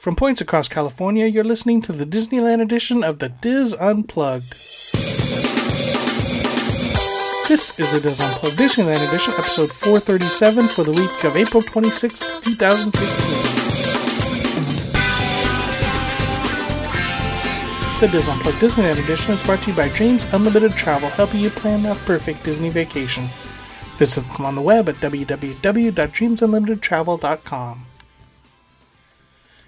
From points across California, you're listening to the Disneyland edition of the DIS Unplugged. This is the DIS Unplugged Disneyland edition, episode 437 for the week of April 26, 2015. The DIS Unplugged Disneyland edition is brought to you by Dreams Unlimited Travel, helping you plan a perfect Disney vacation. Visit them on the web at www.dreamsunlimitedtravel.com.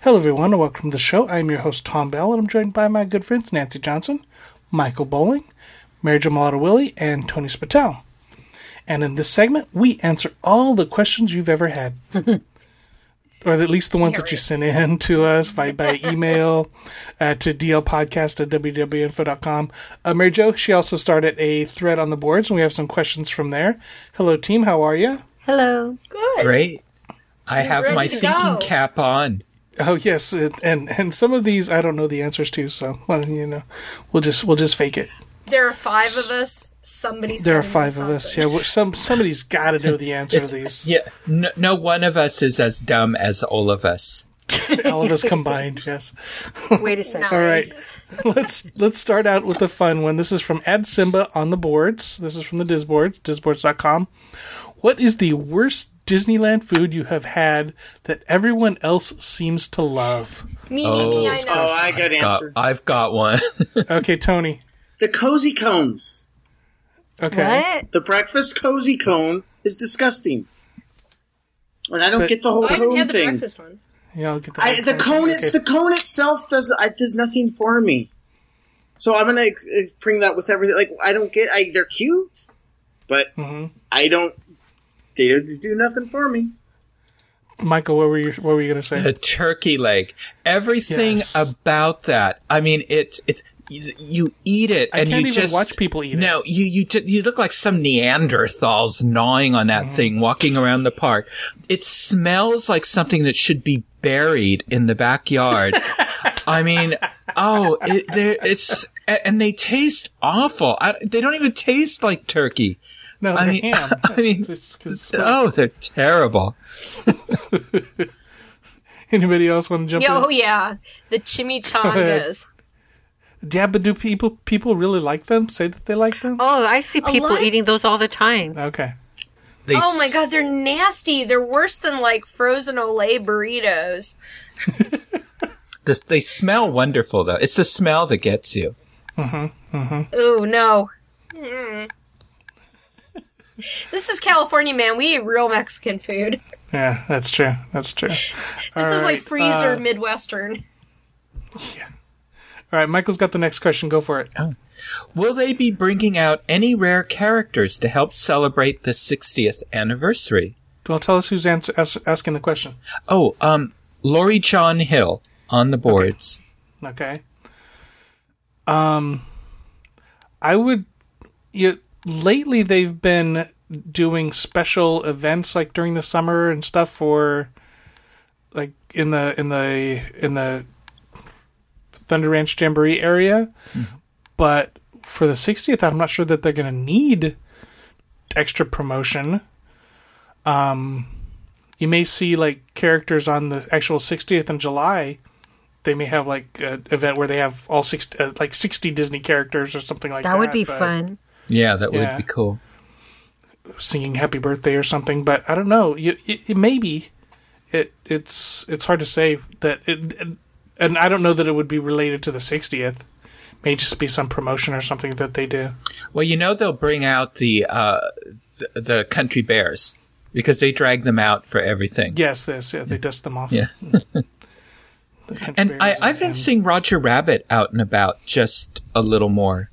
Hello, everyone, and welcome to the show. I'm your host, Tom Bell, and I'm joined by my good friends Nancy Johnson, Michael Bowling, Mary Jamalata Willie, and Tony Spatel. And in this segment, we answer all the questions you've ever had. or at least the ones that you sent in to us by, by email uh, to dlpodcast at wdwinfo.com. Uh, Mary Jo, she also started a thread on the boards, and we have some questions from there. Hello, team. How are you? Hello. Good. Great. I have my thinking go. cap on. Oh yes, it, and and some of these I don't know the answers to, so well, you know, we'll just we'll just fake it. There are five of us. Somebody's There are five of us. Yeah, something. well, some somebody's got to know the answer to these. Yeah, no, no one of us is as dumb as all of us. All of us combined. Yes. Wait a second. All right. let's let's start out with a fun one. This is from Ad Simba on the boards. This is from the Disboards, disboards.com. What is the worst Disneyland food you have had that everyone else seems to love? Me, me, Oh. me, I know. Oh, I got Got, answer. I've got one. Okay, Tony. The cozy cones. Okay. What? The breakfast cozy cone is disgusting. And I don't But- get the whole I haven't cone had the thing. breakfast one. Yeah, I'll get the, I, the cone, okay. it's the cone itself does I, does nothing for me. So I'm gonna uh, bring that with everything. Like I don't get, I, they're cute, but Mhm. I don't. They don't do nothing for me. Michael, what were you what were you gonna say? the turkey leg. Everything Yes. about that. I mean, it's it's you, you eat it I and can't you even just watch people eat it. No, you you ju- you look like some Neanderthals gnawing on Mm-hmm. that thing, walking around the park. It smells like something that should be buried in the backyard. I mean, oh, it, it's and they taste awful. I, they don't even taste like turkey. No, I they're mean- ham. I mean, It's- it's- Oh, they're terrible. anybody else want to jump Yo, in? yeah, the chimichangas. Yeah, but do people people really like them? Say that they like them? Oh, I see people eating those all the time. Okay. They oh my god, they're nasty. They're worse than like frozen Olay burritos. This, they smell wonderful though. It's the smell that gets you. Ooh, no. Mm. This is California, man. We eat real Mexican food. Yeah, that's true. That's true. This is like freezer Midwestern. Yeah. All right, Michael's got the next question. Go for it. Will they be bringing out any rare characters to help celebrate the 60th anniversary? Well, tell us who's ans- as- asking the question. Oh, um, Lori John Hill on the boards. Okay. Um, I would. You, lately, they've been doing special events like during the summer and stuff for, like in the in the in the Thunder Ranch Jamboree area, but for the 60th, I'm not sure that they're going to need extra promotion. Um, you may see like characters on the actual 60th in July they may have like an event where they have all six, uh, like sixty Disney characters or something like that. That would be but fun. Yeah, that Yeah. would be cool. Singing "Happy Birthday" or something, but I don't know. You, it, it maybe it it's it's hard to say that. It, and I don't know that it would be related to the sixtieth. May just be some promotion or something that they do. Well, you know they'll bring out the uh, the, the country bears because they drag them out for everything. Yes, this yeah, they dust them off. Yeah. And I, I've been seeing Roger Rabbit out and about just a little more.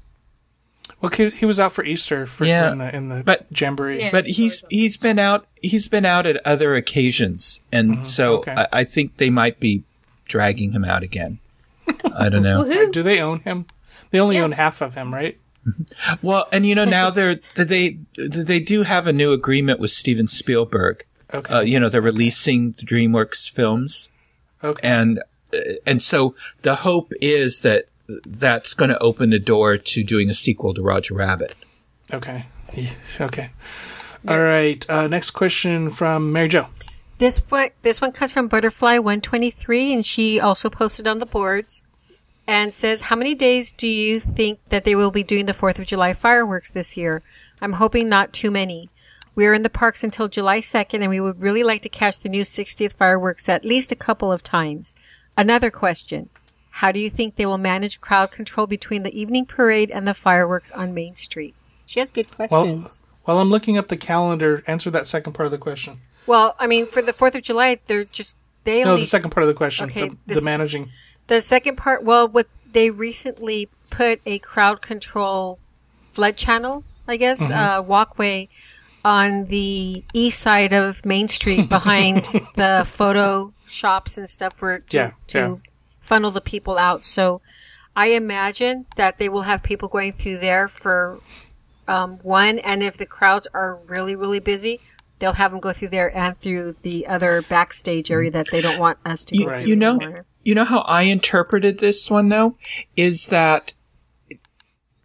Well, he, he was out for Easter for Yeah, in the in the but- jamboree. Yeah. But he's he's been out he's been out at other occasions, and so Mm-hmm. okay. I, I think they might be dragging him out again. I don't know. Woohoo! Do they own him? They only Yes. own half of him, right? Well, and you know now they're they they do have a new agreement with Steven Spielberg. Okay. Uh, you know they're releasing the DreamWorks films, okay. and uh, and so the hope is that that's going to open the door to doing a sequel to Roger Rabbit. Okay. Yeah, Okay. All right. Uh, next question from Mary Jo. This one, this one comes from Butterfly 123, and she also posted on the boards and says, "How many days do you think that they will be doing the Fourth of July fireworks this year? I'm hoping not too many. We are in the parks until July 2nd, and we would really like to catch the new 60th fireworks at least a couple of times." Another question: How do you think they will manage crowd control between the evening parade and the fireworks on Main Street? She has good questions. Well, questions. while I'm looking up the calendar, answer that second part of the question. Well, I mean, for the Fourth of July, they're just they No, only the second part of the question. Okay, the, this- the managing. The second part, well, what they recently put a crowd control flood channel, I guess, uh, walkway on the east side of Main Street behind the photo shops and stuff for to, Yeah, to yeah. Funnel the people out. So I imagine that they will have people going through there for um, one, and if the crowds are really, really busy, they'll have them go through there and through the other backstage area that they don't want us to You, go Right. through you know, anymore. you know how I interpreted this one though is that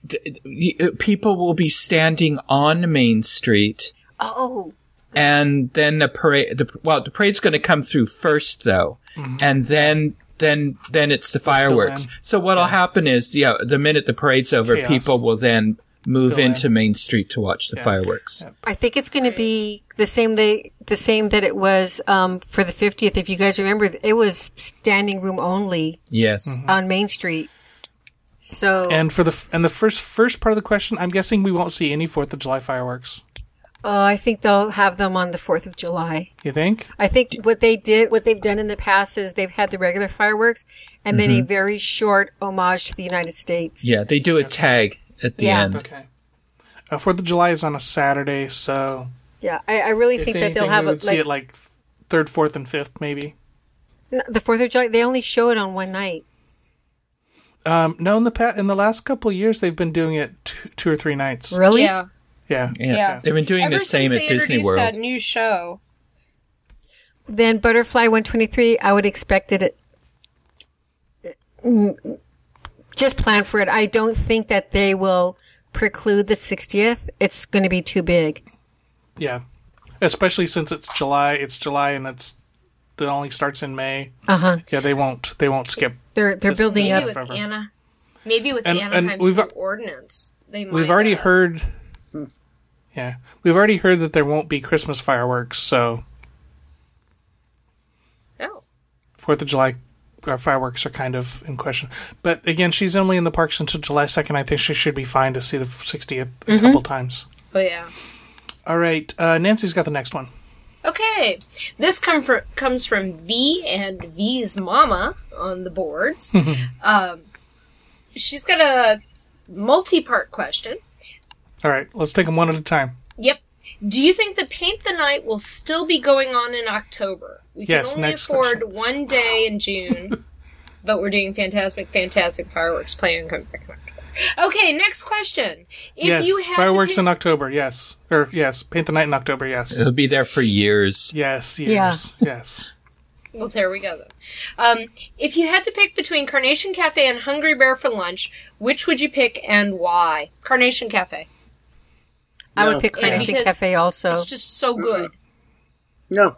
th- y- people will be standing on Main Street, Oh, and then the parade. The, well, the parade's going to come through first though, and then. Then, then it's the fireworks. in. So what'll happen is, yeah, the minute the parade's over, Chaos. people will then move Fill in. into Main Street to watch the Yeah. fireworks. Yeah. I think it's going to be the same. They the same that it was um, for the 50th. If you guys remember, it was standing room only Yes. on Main Street. So And for the f- and the first first part of the question, I'm guessing we won't see any Fourth of July fireworks. Uh, I think they'll have them on the 4th of July. You think? I think what they did, what they've done in the past is they've had the regular fireworks and then a very short homage to the United States. Yeah, they do a tag at the Yeah. end. Okay. Uh, Fourth of July is on a Saturday, so Yeah, I, I really think anything, that they'll have we a, would see like, it like third, fourth, and fifth, maybe. the 4th of July. They only show it on one night. Um, no, in the pa- in the last couple of years, they've been doing it two, two or three nights. Really? Yeah. Yeah. Yeah. Yeah. They've been doing Ever the same since at they Disney World. that new show. Then Butterfly 123, I would expect it. mm, Just plan for it. I don't think that they will preclude the 60th. It's going to be too big. Yeah. Especially since it's July. It's July, and it's it only starts in May. Uh huh. Yeah, they won't. They won't skip. They're they're Just- building Maybe up. with Anna. Maybe with And- and Anaheim's we've- ordinance. They might, We've already uh, heard. Yeah, we've already heard that there won't be Christmas fireworks. So Oh. Fourth of July uh, fireworks are kind of in question. But again, she's only in the parks until July second. I think she should be fine to see the 60th a couple times. But yeah. All right, uh, Nancy's got the next one. Okay, this come from, comes from V and V's mama on the boards. um, she's got a multi-part question. All right, let's take them one at a time. Yep. Do you think the Paint the Night will still be going on in October? We Yes, can only next afford question. one day in June, but we're doing fantastic, fantastic fireworks playing coming back in October. Okay, next question. If yes, you had fireworks to in October. Yes, or yes, paint the night in October. Yes, It'll be there for years. yes, Yeah. yes, yes. Well, there we go then. Um, if you had to pick between Carnation Cafe and Hungry Bear for lunch, which would you pick and why? Carnation Cafe. I would pick Yeah, Carnation because Cafe also. It's just so good. No,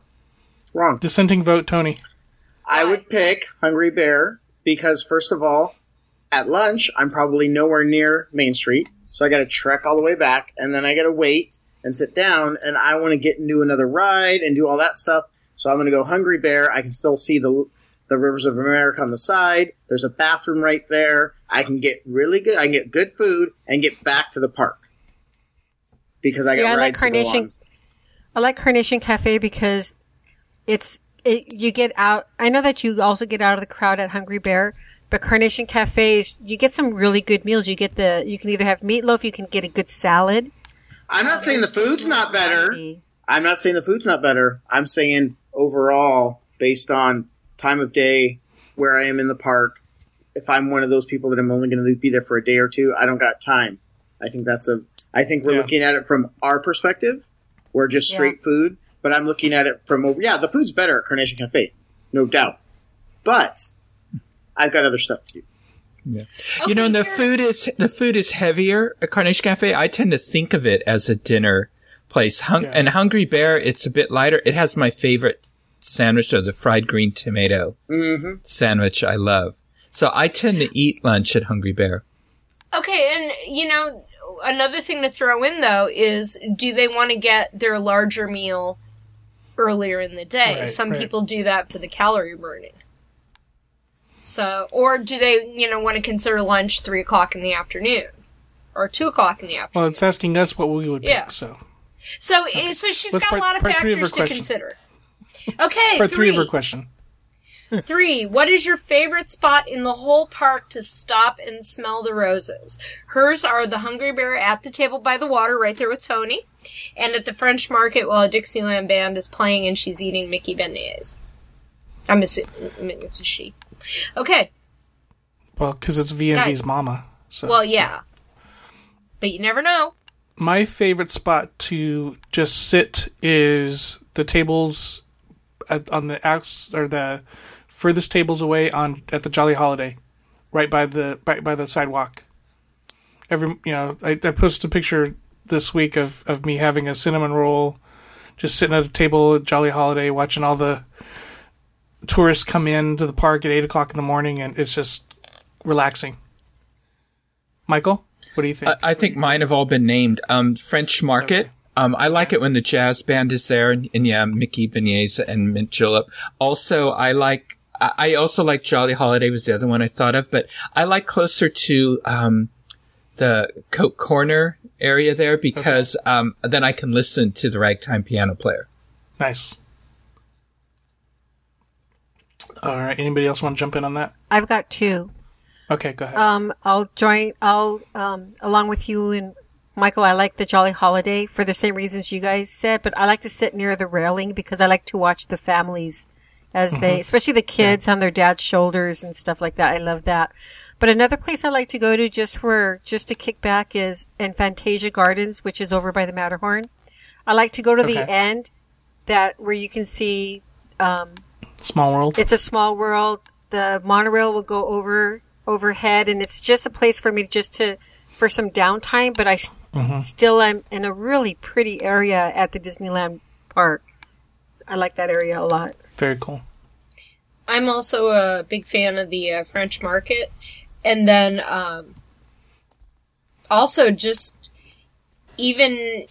wrong. Dissenting vote, Tony. I would pick Hungry Bear because, first of all, at lunch, I'm probably nowhere near Main Street. So I got to trek all the way back, and then I got to wait and sit down, and I want to get and do another ride and do all that stuff. So I'm going to go Hungry Bear. I can still see the the Rivers of America on the side. There's a bathroom right there. I can get really good. I can get good food and get back to the park because I See, got I like rides to go Carnation- on. I like Carnation Cafe because it's it, you get out. I know that you also get out of the crowd at Hungry Bear, but Carnation Cafes you get some really good meals. You get the you can either have meatloaf, you can get a good salad. I'm not saying the food's not better. I'm not saying the food's not better. I'm saying overall, based on time of day, where I am in the park, if I'm one of those people that I'm only going to be there for a day or two, I don't got time. I think that's a. I think we're Yeah. looking at it from our perspective. We're just Yeah. straight food, but I'm looking at it from over. yeah, the food's better at Carnation Cafe, no doubt. But I've got other stuff to do. you know, and the here- food is the food is heavier at Carnation Cafe. I tend to think of it as a dinner place. Hung- Yeah. And Hungry Bear, it's a bit lighter. It has my favorite sandwich or the fried green tomato Mm-hmm. sandwich I love. So I tend to eat lunch at Hungry Bear. Okay, and you know, another thing to throw in though is do they want to get their larger meal earlier in the day? Right, Some right. people do that for the calorie burning. So, or do they, you know, want to consider lunch three o'clock in the afternoon or two o'clock in the afternoon? Well, it's asking us what we would Yeah. pick. So So, eh, so she's What's got part- a lot of factors to question? consider. Okay, part three three. of her question. Three, what is your favorite spot in the whole park to stop and smell the roses? Hers are the Hungry Bear at the table by the water, right there with Tony, and at the French Market while a Dixieland band is playing and she's eating Mickey beignets. I'm assuming it's a she. Okay, Well, because it's V and V's mama. So well, yeah. But you never know. my favorite spot to just sit is the tables at, on the or the furthest tables away on at the Jolly Holiday, right by the by, by the sidewalk. Every you know, I, I posted a picture this week of of me having a cinnamon roll, just sitting at a table at Jolly Holiday watching all the tourists come in to the park at eight o'clock in the morning, and it's just relaxing. Michael, what do you think? I, I think mine have all been named. Um, French Market. Um, I like it when the jazz band is there, and, and yeah, Mickey beignets and mint julep. Also, I like. I I also like Jolly Holiday was the other one I thought of, but I like closer to um, the Coke Corner area there because um, then I can listen to the ragtime piano player. Nice. All right. Anybody else want to jump in on that? I've got two. Okay, go ahead. Um, I'll join. I'll um, along with you and Michael. I like the Jolly Holiday for the same reasons you guys said, but I like to sit near the railing because I like to watch the families as they, mm-hmm. especially the kids on their dad's shoulders and stuff like that. I love that. But another place I like to go to just for just to kick back is in Fantasia Gardens, which is over by the Matterhorn. I like to go to the end that where you can see um, Small world. it's a small world. The monorail will go over overhead, and it's just a place for me just to for some downtime. But I s- mm-hmm. still am in a really pretty area at the Disneyland park. I like that area a lot. Very cool. I'm also a big fan of the uh, French Market, and then um, also just even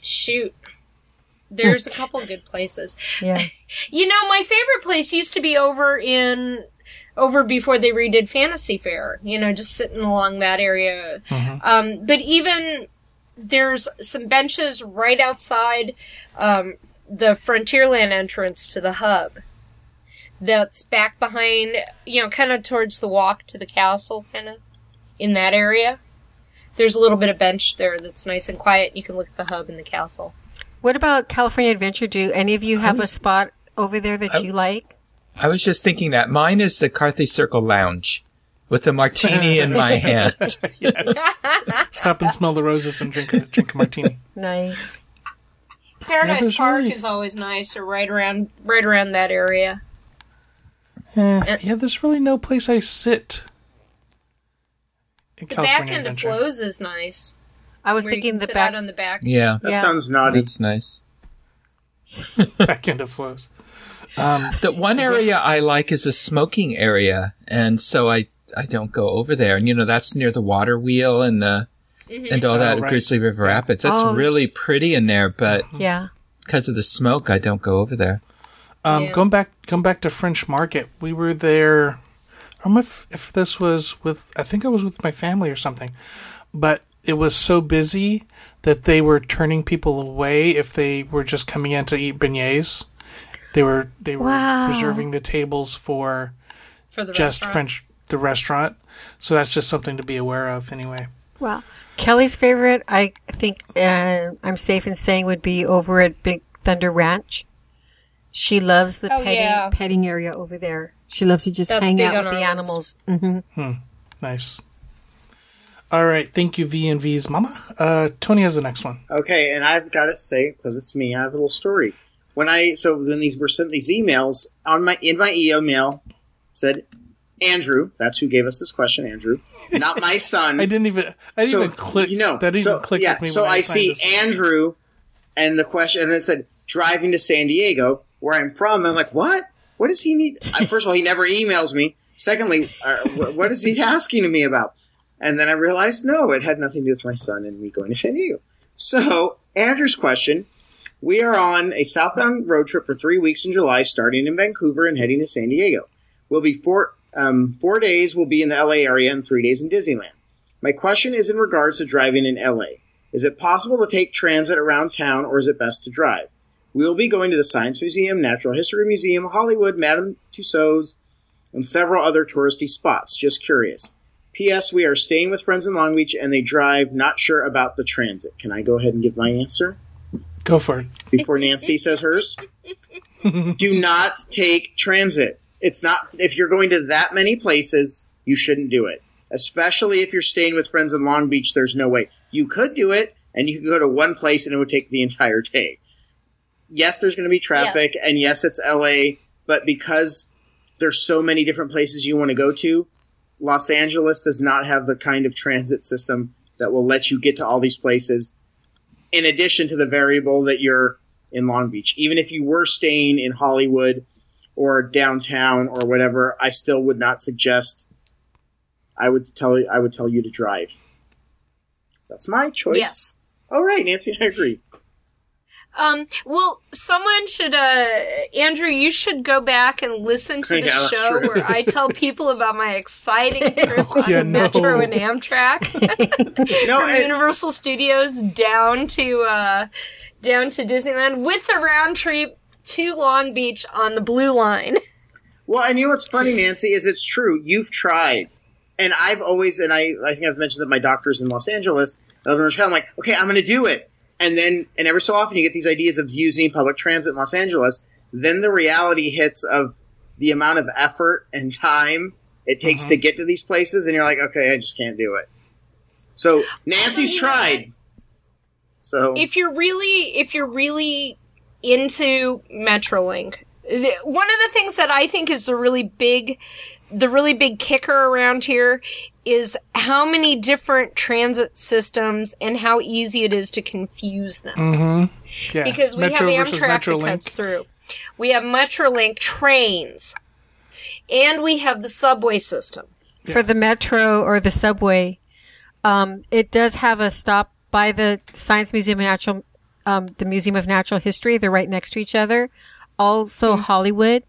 shoot. There's a couple good places. Yeah, You know, my favorite place used to be over in over before they redid Fantasy Fair. You know, just sitting along that area. Um, but even there's some benches right outside um, the Frontierland entrance to the hub. That's back behind, you know, kind of towards the walk to the castle, kind of in that area. There's a little bit of bench there that's nice and quiet. You can look at the hub and the castle. What about California Adventure? Do any of you have a spot over there that you like? I was just thinking that mine is the Carthay Circle Lounge with a martini in my hand. Stop and smell the roses and drink a drink a martini. Nice. Paradise there's Park really- is always nice, or right around right around that area. Eh, yeah, there's really no place I sit. In The back end Adventure. of Flo's is nice. I was thinking the back. on the back. Yeah, That Yeah. sounds naughty. that's nice. back end of Flo's. The one area I like is a smoking area, and so I I don't go over there. And you know that's near the water wheel and the and all that Oh, right. Grizzly River Rapids. That's Oh. really pretty in there, but yeah. because of the smoke, I don't go over there. Um, Yeah. Going back, going back to French Market, we were there. I don't know if, if this was with. I think I was with my family or something, but it was so busy that they were turning people away if they were just coming in to eat beignets. They were they were Wow. reserving the tables for for the just restaurant. French the restaurant. So that's just something to be aware of, anyway. Wow. Kelly's favorite, I think, uh, I'm safe in saying, would be over at Big Thunder Ranch. She loves the Oh, petting yeah. petting area over there. She loves to just That's hang out with our the list. animals. hmm Nice. All right, thank you, V and V's mama. Uh, Tony has the next one. Okay, and I've got to say because it's me, I have a little story. When I so when these were sent these emails on my in my email said Andrew, that's who gave us this question, Andrew, not my son. I didn't even. I didn't so even click. you know that didn't so, even click yeah, with me. So I, signed see. Andrew, and the question, and then it said driving to San Diego, where I'm from. I'm like, what? What does he need? First of all, he never emails me. Secondly, uh, what is he asking me about? And then I realized, no, it had nothing to do with my son and me going to San Diego. So, Andrew's question We are on a southbound road trip for three weeks in July, starting in Vancouver and heading to San Diego. We'll be four, um, four days, we'll be in the LA area and three days in Disneyland. My question is in regards to driving in LA. Is it possible to take transit around town or is it best to drive? We will be going to the Science Museum, Natural History Museum, Hollywood, Madame Tussauds, and several other touristy spots. Just curious. P.S. We are staying with friends in Long Beach and they drive, not sure about the transit. Can I go ahead and give my answer Go for it. before Nancy says hers? do not take transit. It's not, if you're going to that many places, you shouldn't do it. Especially if you're staying with friends in Long Beach, there's no way. You could do it and you could go to one place and it would take the entire day. Yes, there's going to be traffic Yes. and yes, it's LA, but because there's so many different places you want to go to, Los Angeles does not have the kind of transit system that will let you get to all these places in addition to the variable that you're in Long Beach. Even if you were staying in Hollywood or downtown or whatever, I still would not suggest I would tell you I would tell you to drive. That's my choice. Yes. All right, Nancy, I agree. Um, well, someone should, uh, Andrew, you should go back and listen to the Yeah, show where I tell people about my exciting trip on Yeah, no. Metro and Amtrak No, from and- Universal Studios down to, uh, down to Disneyland with a round trip to Long Beach on the Blue Line. Well, and you know what's funny, Nancy, is it's true. You've tried. And I've always, and I, I think I've mentioned that my doctor's in Los Angeles. I live in Orange County. I'm like, okay, I'm going to do it. And then, and every so often you get these ideas of using public transit in Los Angeles. Then the reality hits of the amount of effort and time it takes to mm-hmm. get to these places. And you're like, okay, I just can't do it. So Nancy's tried. So if you're really if you're really into Metrolink, one of the things that I think is the really big the really big kicker around here is how many different transit systems and how easy it is to confuse them. Yeah. Because we Metro have Amtrak that cuts through. We have Metrolink trains. And we have the subway system. For the metro or the subway, um, it does have a stop by the Science Museum of Natural, um, the Museum of Natural History. They're right next to each other. Also Hollywood.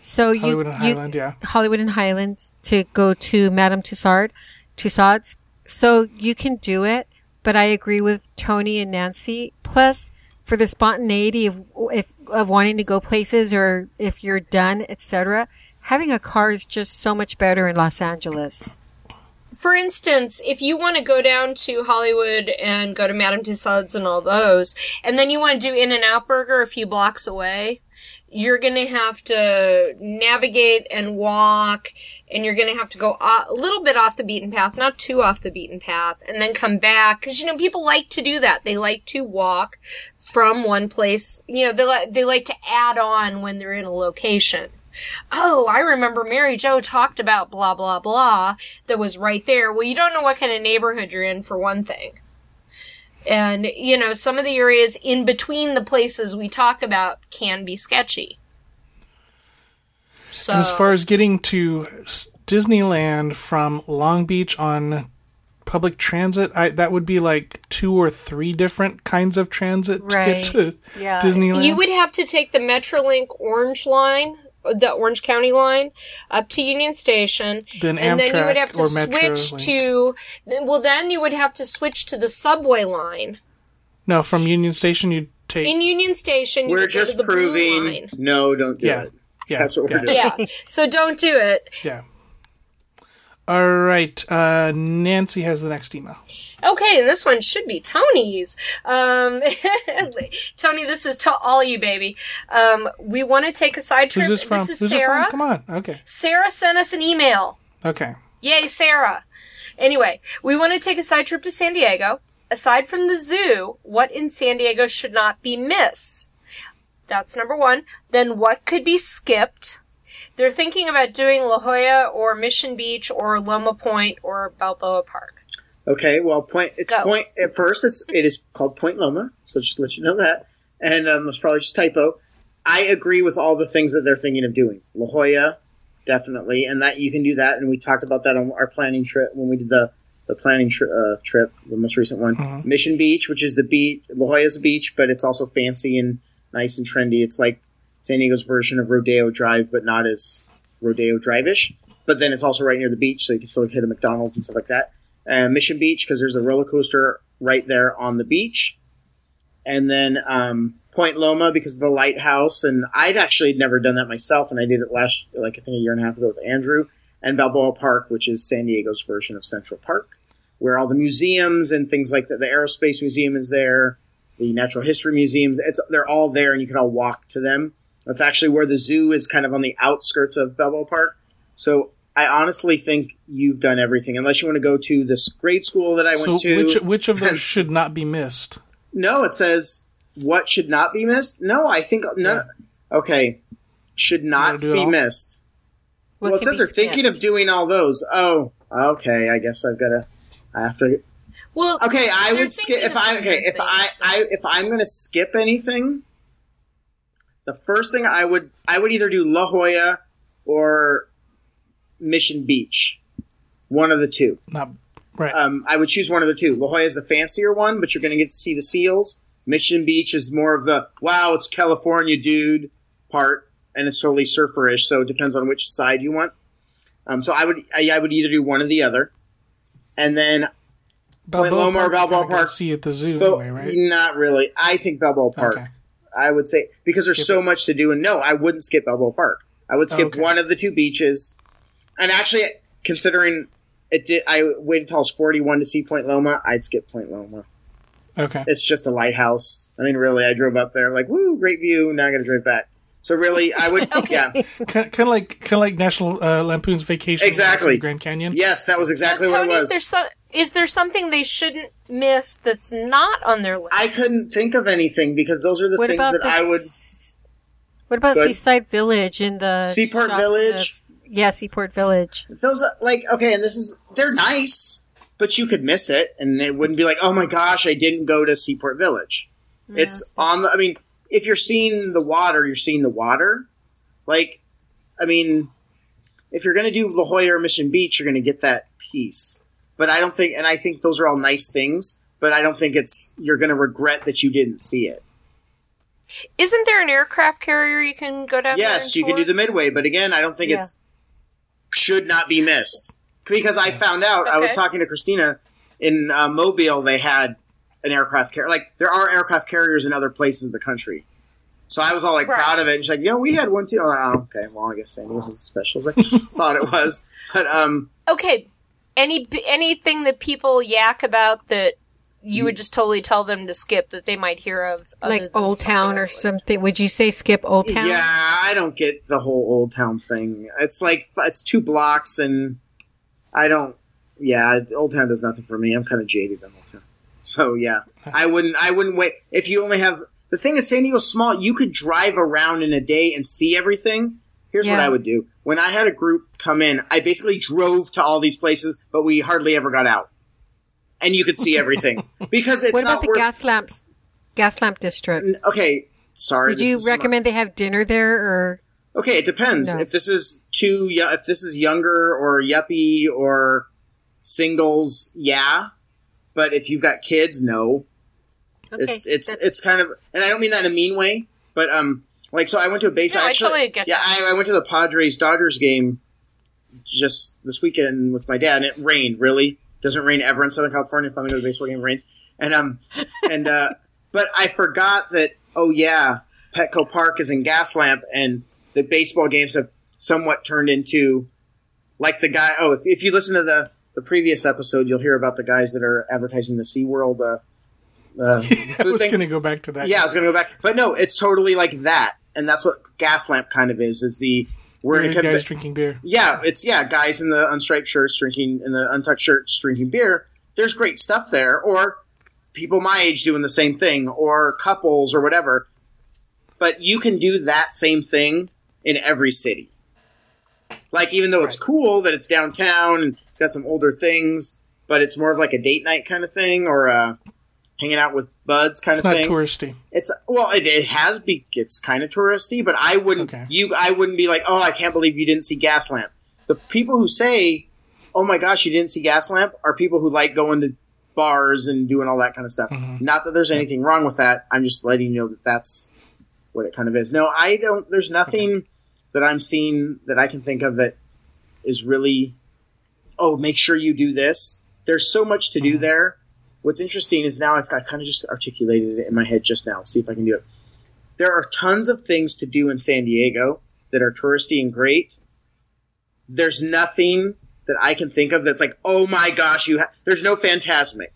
So Mm-hmm. Hollywood you, and you- Highland, yeah. Hollywood and Highlands to go to Madame Tussauds, Tussauds. So you can do it, but I agree with Tony and Nancy. Plus, for the spontaneity of if of wanting to go places or if you're done, etc., having a car is just so much better in Los Angeles. For instance, if you want to go down to Hollywood and go to Madame Tussauds and all those, and then you want to do In-N-Out Burger a few blocks away, you're going to have to navigate and walk, and you're going to have to go a little bit off the beaten path, not too off the beaten path, and then come back. Because, you know, people like to do that. They like to walk from one place. You know, they, li- they like to add on when they're in a location oh, I remember Mary Jo talked about blah, blah, blah that was right there. Well, you don't know what kind of neighborhood you're in, for one thing. And, you know, some of the areas in between the places we talk about can be sketchy. So, And as far as getting to Disneyland from Long Beach on public transit, I, that would be like two or three different kinds of transit to get to Yeah. Disneyland. you would have to take the Metrolink Orange line, the Orange County line, up to Union Station. Then and then you would have to switch Link. to, well, then you would have to switch to the subway line. no, from Union Station, you'd take. In Union Station, you we're would go to just the blue proving line. no, don't do Yeah. it. Yeah, That's what we're yeah. doing. yeah. So don't do it. yeah. All right. Uh, Nancy has the next email. Okay, and this one should be Tony's. Um, Tony, this is to all you, baby. Um, we want to take a side trip. Who's this from? is Who's Sarah. from? Come on. Okay. Sarah sent us an email. Okay. Yay, Sarah. Anyway, we want to take a side trip to San Diego. Aside from the zoo, what in San Diego should not be missed? That's number one. Then what could be skipped? They're thinking about doing La Jolla or Mission Beach or Loma Point or Balboa Park. Okay, well, point. It's Go. point. At first, it's it is called Point Loma. So just to let you know that. and um, it's probably just typo. I agree with all the things that they're thinking of doing. La Jolla, definitely, and that you can do that. And we talked about that on our planning trip when we did the the planning tri- uh, trip, the most recent one. Mhm. Mission Beach, which is the beach. La Jolla's a beach, but it's also fancy and nice and trendy. It's like San Diego's version of Rodeo Drive, but not as Rodeo Drive-ish. But then it's also right near the beach, so you can still hit a McDonald's and stuff like that. Uh, Mission Beach, because there's a roller coaster right there on the beach. And then um, Point Loma, because of the lighthouse. And I'd actually never done that myself, and I did it last, like I think a year and a half ago with Andrew. And Balboa Park, which is San Diego's version of Central Park, where all the museums and things like that. The Aerospace Museum is there, the Natural History Museums. It's they're all there, and you can all walk to them. That's actually where the zoo is, kind of on the outskirts of Balboa Park. So I honestly think you've done everything, unless you want to go to this grade school that I So went to. which which of those should not be missed? No, it says what should not be missed. No, I think no. Okay, should not be missed. What well, it says they're thinking of doing all those. Oh, okay. I guess I've got to. I have to. Well, Okay, I would skip if I okay if I, I if I'm going to skip anything. The first thing I would I would either do La Jolla or Mission Beach, one of the two. Not right. Um, I would choose one of the two. La Jolla is the fancier one, but you're going to get to see the seals. Mission Beach is more of the wow, it's California, dude part, and it's totally surferish. So it depends on which side you want. Um, so I would I, I would either do one or the other, and then Balboa Loma or Park, you Balboa Park. See at the zoo anyway, right? not really. I think Balboa Park. Okay. I would say because there's Skip so much to do, and no, I wouldn't skip Balboa Park. I would skip Okay. one of the two beaches, and actually, considering it, did, I waited until I was 41 to see Point Loma. I'd skip Point Loma. Okay. It's just a lighthouse. I mean, really, I drove up there like, woo, great view. Now I got to drive back. So really, I would, yeah, kind of like kind of like National uh, Lampoon's Vacation. Exactly. Grand Canyon. yes, that was exactly now, what it was. There's so, is there something they shouldn't miss that's not on their list? I couldn't think of anything because those are the What things that the I would. s- What about Seaside Village in the Seaport shops in Village? Yeah, Seaport Village. Those are like okay, and this is they're nice, but you could miss it, and it wouldn't be like, oh my gosh, I didn't go to Seaport Village. It's on the. I mean, if you're seeing the water, you're seeing the water. Like, I mean, if you're going to do La Jolla or Mission Beach, you're going to get that piece. But I don't think, and I think those are all nice things. But I don't think it's you're going to regret that you didn't see it. Isn't there an aircraft carrier you can go down? there Yes, and you can do the Midway, but again, I don't think Yeah. it's should not be missed because I found out. I was talking to Christina in uh, Mobile. They had an aircraft carrier. Like there are aircraft carriers in other places of the country. So I was all like Right. proud of it. And she's like, you know, we had one too. I'm like, oh, okay. Well, I guess San Diego was special as I thought it was. But um, Okay, any anything that people yak about that you would mm. just totally tell them to skip that they might hear of, Like Old Town or something. Would you say skip Old Town? yeah, I don't get the whole Old Town thing. It's like it's two blocks, and I don't. Yeah, Old Town does nothing for me. I'm kind of jaded on Old Town. So yeah, I wouldn't. I wouldn't wait. If you only have the thing is, San Diego's small. You could drive around in a day and see everything. Here's what I would do. When I had a group come in, I basically drove to all these places, but we hardly ever got out. And you could see everything because it's What not about the worth. gas lamps? Gas lamp district. okay, sorry. Would this you is my- recommend they have dinner there or? Okay, it depends. No. If this is too, yo- if this is younger or yuppie or singles, yeah. But if you've got kids, no. Okay, it's it's that's- it's kind of, and I don't mean that in a mean way, but um, like so I went to a base. No, I actually, totally get yeah. I, I went to the Padres Dodgers game just this weekend with my dad, and it rained. Really, doesn't rain ever in Southern California. If I'm go to a baseball game, rains, and um, and uh, but I forgot that. Oh yeah, Petco Park is in Gaslamp, and the baseball games have somewhat turned into like the guy. Oh, if, if you listen to the the previous episode, you'll hear about the guys that are advertising the SeaWorld uh, uh, I was going to go back to that. Yeah, I was going to go back, but no, it's totally like that, and that's what Gaslamp kind of is. Is the we're to guys drinking beer. yeah, it's yeah, guys in the unstriped shirts drinking in the untucked shirts drinking beer. There's great stuff there, or people my age doing the same thing, or couples or whatever. But you can do that same thing in every city. Like even though it's cool that it's downtown and it's got some older things, but it's more of like a date night kind of thing, or a hanging out with buds kind It's of not thing. touristy. It's well, it, it has be it's kind of touristy, but I wouldn't Okay. you I wouldn't be like, oh, I can't believe you didn't see Gaslamp. The people who say, oh my gosh, you didn't see Gaslamp, are people who like going to bars and doing all that kind of stuff. Mm-hmm. Not that there's anything wrong with that. I'm just letting you know that that's what it kind of is. No, I don't. There's nothing that I'm seeing that I can think of that is really. Oh, make sure you do this. There's so much to do Mm-hmm. there. What's interesting is now I've, I kind of just articulated it in my head just now. See if I can do it. There are tons of things to do in San Diego that are touristy and great. There's nothing that I can think of that's like, oh my gosh, you. Ha-. There's no Fantasmic.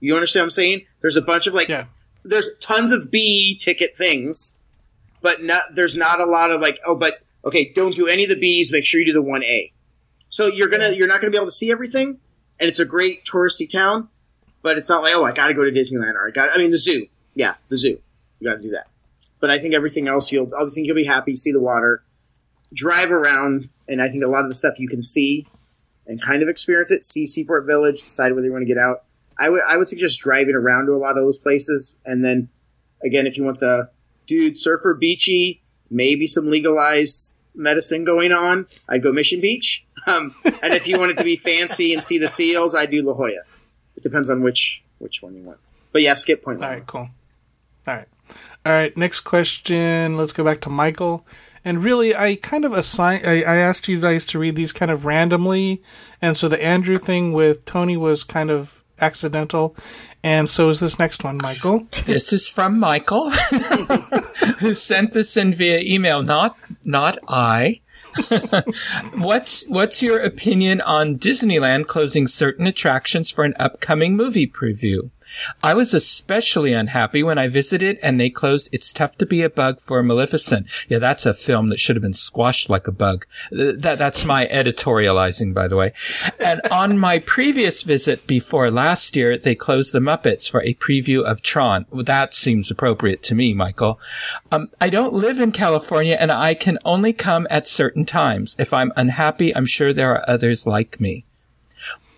You understand what I'm saying? There's a bunch of like, Yeah. there's tons of B ticket things, but not there's not a lot of like, oh, but okay, don't do any of the B's. Make sure you do the one A. So you're gonna you're not gonna be able to see everything, and it's a great touristy town, but it's not like oh I got to go to Disneyland or I got I mean the zoo, yeah, the zoo, you got to do that. But I think everything else you'll I think you'll be happy, see the water, drive around, and I think a lot of the stuff you can see and kind of experience it. See Seaport Village, decide whether you want to get out. I would I would suggest driving around to a lot of those places, and then again, if you want the dude surfer beachy, maybe some legalized medicine going on, I'd go Mission Beach. Um, and if you want it to be fancy and see the seals, I'd do La Jolla. It depends on which which one you want. But yeah, skip point. All Loma. right, cool. All right. All right, next question. Let's go back to Michael. And really, I kind of assign. I, I asked you guys to read these kind of randomly, and so the Andrew thing with Tony was kind of accidental, and so is this next one, Michael. This is from Michael, who sent this in via email. Not, not I. what's What's your opinion on Disneyland closing certain attractions for an upcoming movie preview? I was especially unhappy when I visited and they closed It's Tough to Be a Bug for Maleficent. Yeah, that's a film that should have been squashed like a bug. That, that's my editorializing, by the way. And on my previous visit before last year, they closed the Muppets for a preview of Tron. Well, that seems appropriate to me, Michael. Um, I don't live in California and I can only come at certain times. If I'm unhappy, I'm sure there are others like me.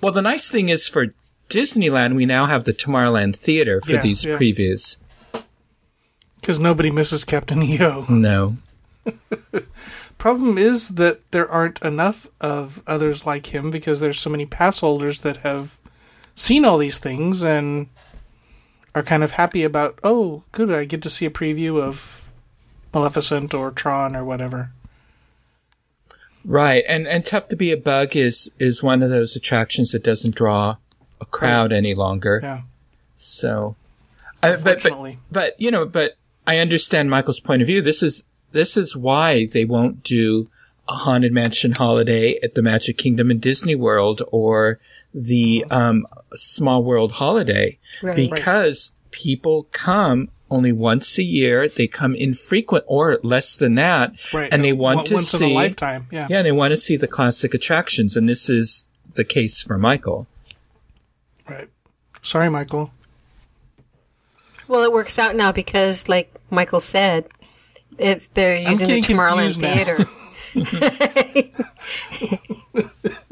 Well, the nice thing is for Disneyland, we now have the Tomorrowland Theater for Yeah, these yeah. previews. Because nobody misses Captain EO. No. Problem is that there aren't enough of others like him because there's so many pass holders that have seen all these things and are kind of happy about, oh, good, I get to see a preview of Maleficent or Tron or whatever. Right, and and tough to be a bug is is one of those attractions that doesn't draw a crowd any longer. Yeah. So, I, but, but but you know, but I understand Michael's point of view. This is this is why they won't do a haunted mansion holiday at the Magic Kingdom in Disney World or the um, Small World holiday Right. because people come only once a year. They come infrequent or less than that, Right. and they want to see lifetime. Yeah. yeah, they want to see the classic attractions, and this is the case for Michael. Right. Sorry, Michael. Well, it works out now because, like Michael said, it's they're using the Tomorrowland. Theater.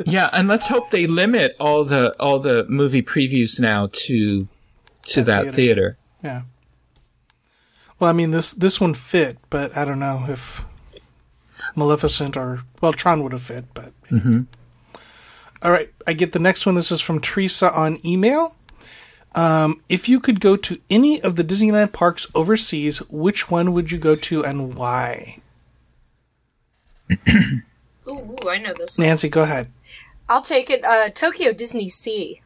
Yeah, and let's hope they limit all the all the movie previews now to to That that, theater. theater. Yeah. Well, I mean this this one fit, but I don't know if Maleficent or well Tron would have fit, but. Mm-hmm. All right, I get the next one. This is from Teresa on email. Um, if you could go to any of the Disneyland parks overseas, which one would you go to and why? Ooh, ooh, I know this one. Nancy, go ahead. I'll take it. Uh, Tokyo Disney Sea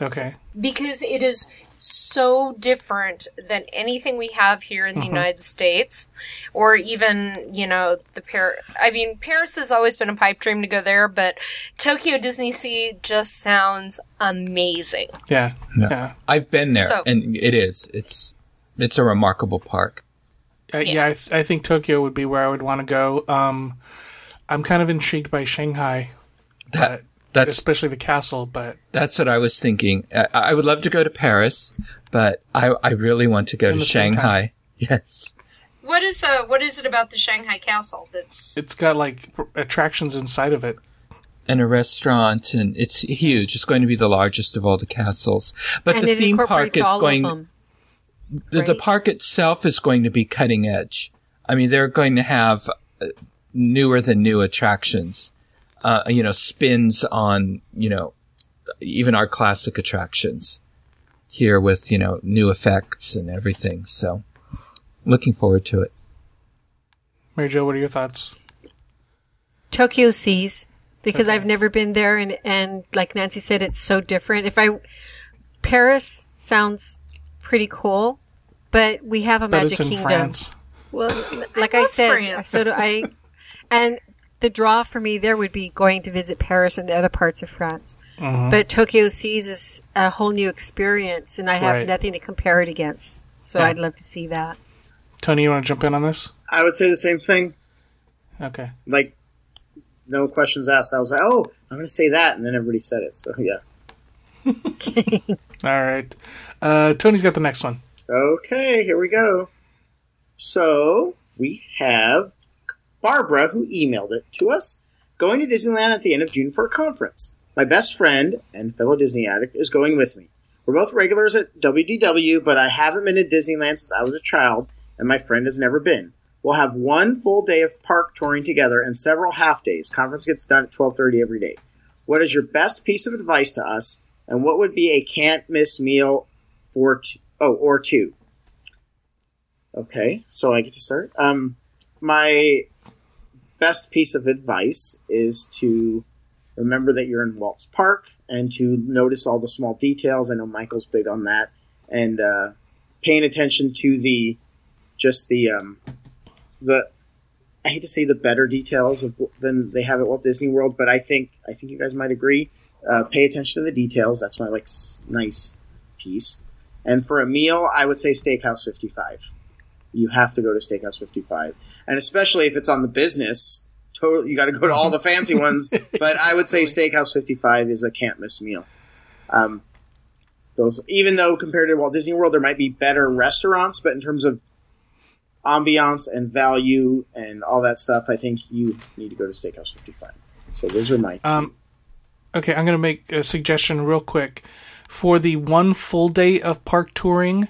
Okay. because it is so different than anything we have here in the United States, or even you know the Paris. I mean, Paris has always been a pipe dream to go there, but Tokyo Disney Sea just sounds amazing. Yeah. Yeah. I've been there, So- and it is it's it's a remarkable park. Uh, yeah, I, th- I think Tokyo would be where I would want to go. Um, I'm kind of intrigued by Shanghai, That but that's especially the castle. But that's what I was thinking. I, I would love to go to Paris, but I I really want to go to the time. Shanghai. Yes. What is uh what is it about the Shanghai Castle that's it's got like attractions inside of it. and a restaurant, and it's huge. It's going to be the largest of all the castles. But and the it theme park is all going. of them. The, the park itself is going to be cutting edge. I mean, they're going to have uh, newer than new attractions. Uh, you know, spins on you know even our classic attractions here with you know new effects and everything. So, looking forward to it. Mary Jo, what are your thoughts? Tokyo Seas because I've never been there and and like Nancy said it's so different. If I Paris sounds pretty cool, but we have a But Magic it's in Kingdom. France. Well, like I, love said, France. so do I and the draw for me there would be going to visit Paris and the other parts of France. Mm-hmm. But Tokyo Seas is a whole new experience and I have Right. nothing to compare it against. So Yeah. I'd love to see that. Tony, you want to jump in on this? I would say the same thing. Okay. Like, no questions asked. I was like, oh, I'm going to say that, and then everybody said it. So yeah. Okay. All right. Uh, Tony's got the next one. Okay, here we go. So we have Barbara who emailed it to us. Going to Disneyland at the end of June for a conference. My best friend and fellow Disney addict is going with me. We're both regulars at WDW, but I haven't been to Disneyland since I was a child, and my friend has never been. We'll have one full day of park touring together and several half days. Conference gets done at 12:30 every day. What is your best piece of advice to us, and what would be a can't miss meal for t- oh or two? Okay, so I get to start. Um, my best piece of advice is to remember that you're in Walt's Park and to notice all the small details. I know Michael's big on that, and uh, paying attention to the just the um, the I hate to say the better details of, than they have at Walt Disney World, but I think I think you guys might agree. Uh, pay attention to the details. That's my like s- nice piece. And for a meal, I would say Steakhouse 55. You have to go to Steakhouse 55, and especially if it's on the business. Totally, you got to go to all the fancy ones. But I would say Steakhouse 55 is a can't miss meal. Um, those, even though compared to Walt Disney World, there might be better restaurants, but in terms of ambiance and value and all that stuff, I think you need to go to Steakhouse 55. So those are my. Um, okay, I'm going to make a suggestion real quick. For the one full day of park touring,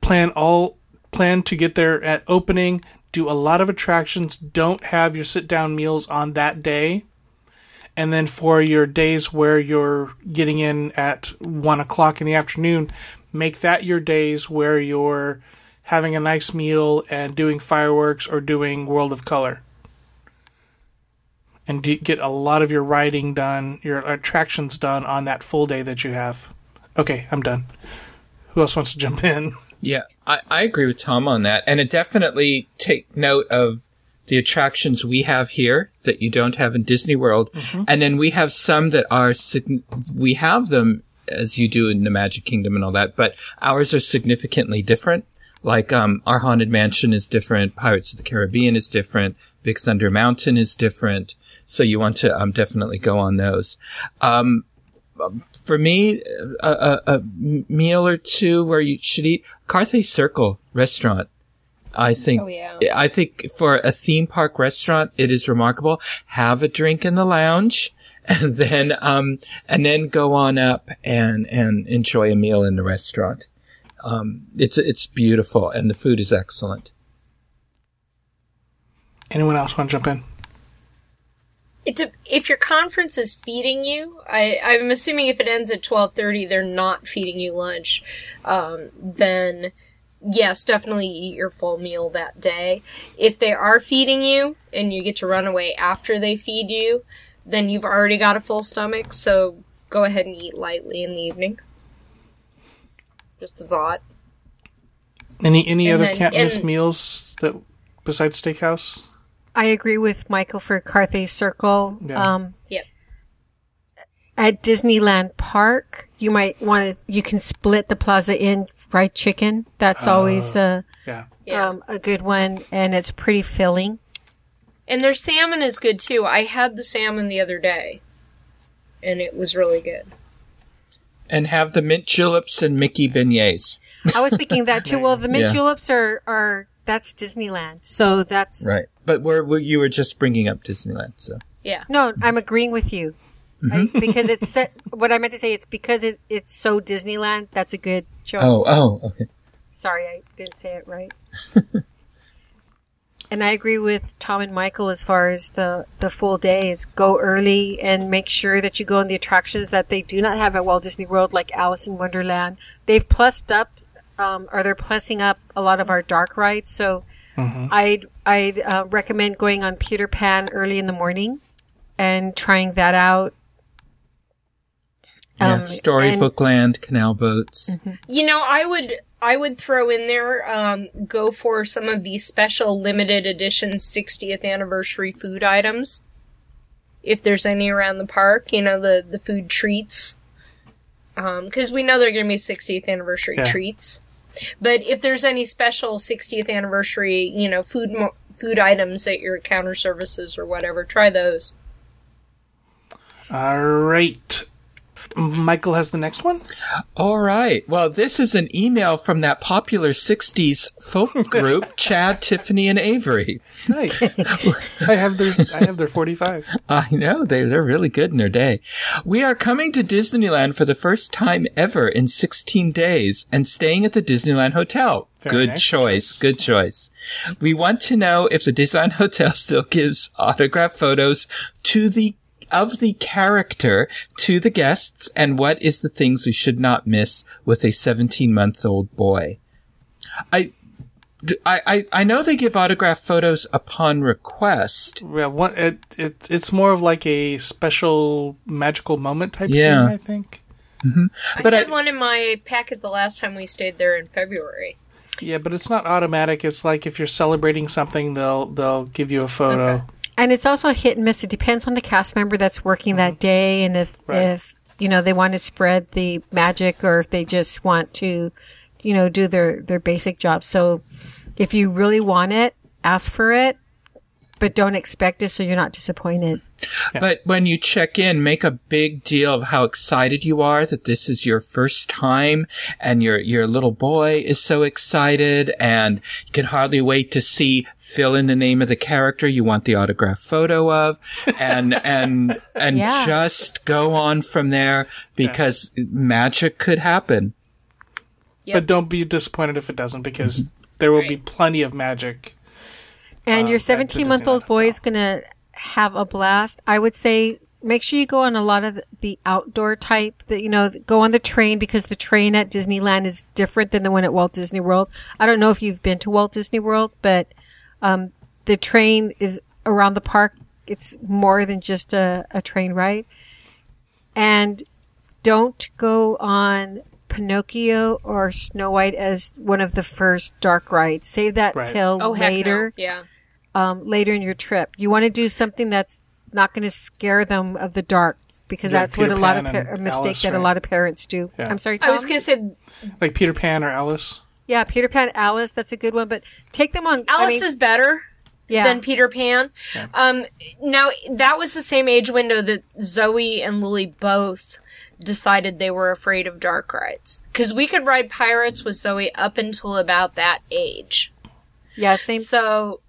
plan all plan to get there at opening. Do a lot of attractions. Don't have your sit down meals on that day. And then for your days where you're getting in at one o'clock in the afternoon, make that your days where you're having a nice meal and doing fireworks or doing World of Color and get a lot of your riding done, your attractions done on that full day that you have. Okay, I'm done. Who else wants to jump in? Yeah, I, I agree with Tom on that. And it definitely take note of the attractions we have here that you don't have in Disney World. And then we have some that are, we have them as you do in the Magic Kingdom and all that, but ours are significantly different. Like, um, our Haunted Mansion is different. Pirates of the Caribbean is different. Big Thunder Mountain is different. So you want to, um, definitely go on those. Um, for me, a, a, a meal or two where you should eat Carthay Circle restaurant. I think, Oh, yeah. I think for a theme park restaurant, it is remarkable. Have a drink in the lounge and then, um, and then go on up and, and enjoy a meal in the restaurant. Um, it's, it's beautiful and the food is excellent. Anyone else want to jump in? It's a, if your conference is feeding you, I, I'm assuming if it ends at twelve thirty, they're not feeding you lunch. Um, then yes, definitely eat your full meal that day. If they are feeding you and you get to run away after they feed you, then you've already got a full stomach. So go ahead and eat lightly in the evening. Just a thought. Any any And other then- miss meals that besides steakhouse? I agree with Michael for Carthay Circle. Yeah. Um, Yep. at Disneyland Park, you might want to. You can split the Plaza in fried chicken. That's always a Yeah. Yeah. um, a good one, and it's pretty filling. And their salmon is good too. I had the salmon the other day, and it was really good. And have the mint juleps and Mickey beignets. I was thinking that too. Well, the mint Yeah. juleps are are that's Disneyland, so that's Right. But we're, we're, you were just bringing up Disneyland, so. Yeah. No, I'm agreeing with you. Mm-hmm. I, because it's set, what I meant to say, it's because it, it's so Disneyland, that's a good choice. Oh, oh, okay. Sorry, I didn't say it right. and I agree with Tom and Michael as far as the, the full day is go early and make sure that you go on the attractions that they do not have at Walt Disney World, like Alice in Wonderland. They've plussed up, um, or they're plussing up a lot of our dark rides. So I'd, I'd uh, recommend going on Peter Pan early in the morning and trying that out. Yeah, Um, Storybook Land, canal boats. You know, I would I would throw in there um, go for some of the special limited edition 60th anniversary food items. If there's any around the park, you know the the food treats, because we know they're going to be 60th anniversary Yeah. treats. But if there's any special 60th anniversary, you know, food food items at your counter services or whatever, try those. All right. Michael has the next one. All right. Well, this is an email from that popular 60s folk group, Chad, Tiffany, and Avery. Nice. I have their I have their 45. I know they they're really good in their day. We are coming to Disneyland for the first time ever in 16 days and staying at the Disneyland Hotel. Very good nice choice. choice. Good choice. We want to know if the Disneyland Hotel still gives autograph photos to the of the character to the guests and what is the things we should not miss with a 17 month old boy. I I, I, I know they give autograph photos upon request. Yeah, one it, it it's more of like a special magical moment type Yeah. thing, I think. Mm-hmm. But I I- had one in my packet the last time we stayed there in February. Yeah, but it's not automatic. It's like if you're celebrating something, they'll they'll give you a photo. Okay. And it's also hit and miss. It depends on the cast member that's working that mm-hmm. day, and if Right. if you know they want to spread the magic, or if they just want to, you know, do their their basic job. So, if you really want it, ask for it, but don't expect it, so you're not disappointed. But when you check in, make a big deal of how excited you are that this is your first time and your, your little boy is so excited and you can hardly wait to see fill in the name of the character you want the autograph photo of and, and, and Yeah. just go on from there because magic could happen. Yep. But don't be disappointed if it doesn't, because mm-hmm. there will be plenty of magic. And Uh, your 17 month old boy is going to have a blast. I would say make sure you go on a lot of the outdoor type that, you know, go on the train because the train at Disneyland is different than the one at Walt Disney World. I don't know if you've been to Walt Disney World, but, um, the train is around the park. It's more than just a, a train ride. And don't go on Pinocchio or Snow White as one of the first dark rides. Save that Right. till Oh, heck later no. Yeah. Um, later in your trip. You want to do something that's not going to scare them of the dark because Like that's what Peter a lot of Pan pa- and a mistake Alice, that a lot of parents do. Yeah. I'm sorry, Tom. I was going to say Like Peter Pan or Alice. yeah, Peter Pan, Alice, that's a good one. But take them on. I Alice mean, is better yeah, than Peter Pan. Um, now that was the same age window that Zoe and Lily both decided they were afraid of dark rides because we could ride pirates with Zoe up until about that age. yeah, same. So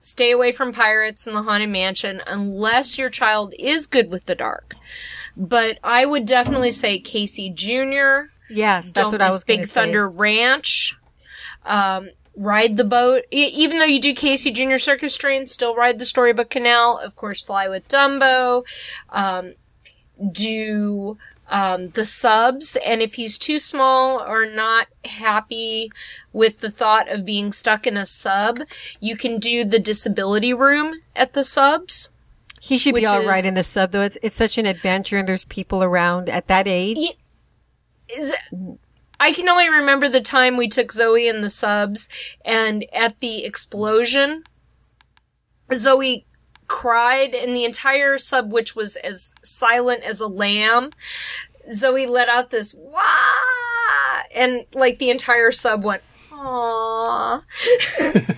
stay away from pirates in the haunted mansion unless your child is good with the dark. But I would definitely say Casey Jr. Yes, that's Don't what I was Big to say. Thunder Ranch. Um, ride the boat. Even though you do Casey Junior Circus Train, still ride the Storybook Canal. Of course, fly with Dumbo. Um, do um, the subs, and if he's too small or not happy with the thought of being stuck in a sub, you can do the disability room at the subs. He should be all right is- in the sub though. It's it's such an adventure and there's people around at that age. Ye- Is I can only remember the time we took Zoe in the subs, and at the explosion, Zoe cried, and the entire sub, which was as silent as a lamb, Zoe let out this wah, and like the entire sub went aww.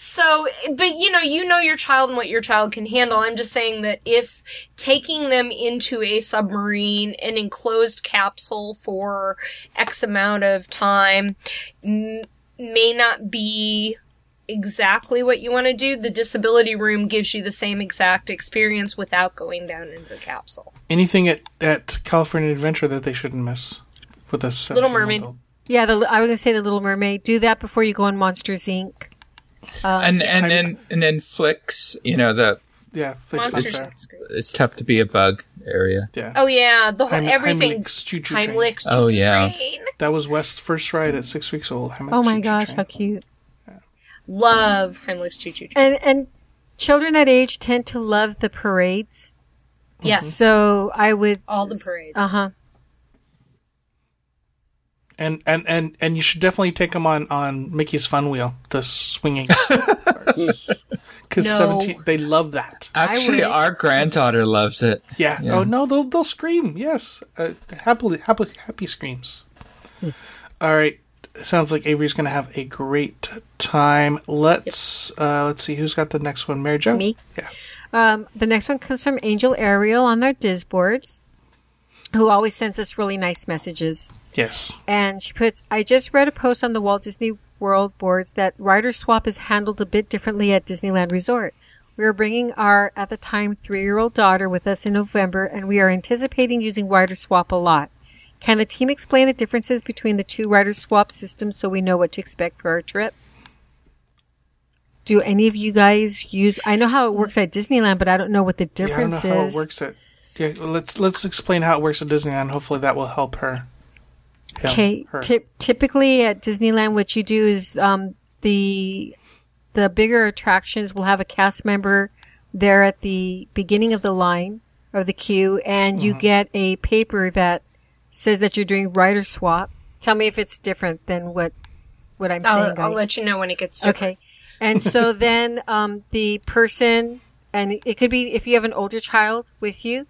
So, but you know, you know your child and what your child can handle. I'm just saying that if taking them into a submarine, an enclosed capsule for X amount of time, m- may not be exactly what you want to do, the disability room gives you the same exact experience without going down into the capsule. Anything at, at California Adventure that they shouldn't miss with this Little Mermaid. Yeah, the, I was gonna say the Little Mermaid. Do that before you go on Monsters Inc. Um, and and then and then Flik's. You know the Yeah, fix Monsters that. Inc. it's tough to be a bug area. Yeah. Oh yeah, the whole Heim- everything. Heimlich's Choo Choo Heimlich's Oh, Choo Choo yeah. Train. That was West's first ride at six weeks old. Heimlich's Oh my Choo Choo gosh, Train. how cute! Love Heimlich's Choo Choo Train. And and children that age tend to love the parades. Yes, So I would. all the parades. Uh huh. And, and and and you should definitely take them on on Mickey's Fun Wheel, the swinging. Because No. seventeen, they love that. Actually, our granddaughter loves it. Yeah. Yeah. Oh no, they'll they'll scream. Yes, uh, happily, happy, happy screams. All right. Sounds like Avery's going to have a great time. Let's uh, let's see who's got the next one. Mary Jo. Me? Yeah. Um, the next one comes from Angel Ariel on their DISboards, who always sends us really nice messages. Yes. And she puts, I just read a post on the Walt Disney World boards that rider swap is handled a bit differently at Disneyland Resort. We are bringing our, at the time, three year old daughter with us in November, and we are anticipating using rider swap a lot. Can the team explain the differences between the two rider swap systems so we know what to expect for our trip? Do any of you guys use? I know how it works at Disneyland, but I don't know what the Yeah, I don't know difference how it is. works at. Yeah, let's let's explain how it works at Disneyland. Hopefully, that will help her. Him, Okay. her. Ty- typically at Disneyland, what you do is um, the the bigger attractions will have a cast member there at the beginning of the line or the queue, and Mm-hmm. you get a paper that says that you're doing rider swap. Tell me if it's different than what what I'm saying, I'll, guys. I'll let you know when it gets Okay. And so then um, the person, and it could be if you have an older child with you,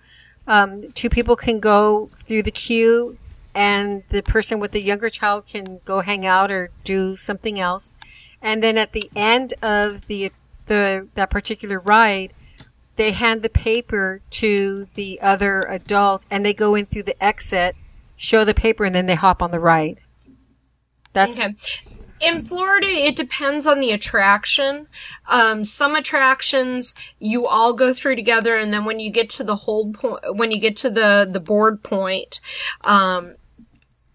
um, two people can go through the queue, and the person with the younger child can go hang out or do something else. And then at the end of the the that particular ride, they hand the paper to the other adult, and they go in through the exit, show the paper, and then they hop on the ride. That's Okay. In Florida, it depends on the attraction. Um, some attractions you all go through together, and then when you get to the hold point, when you get to the the board point, um,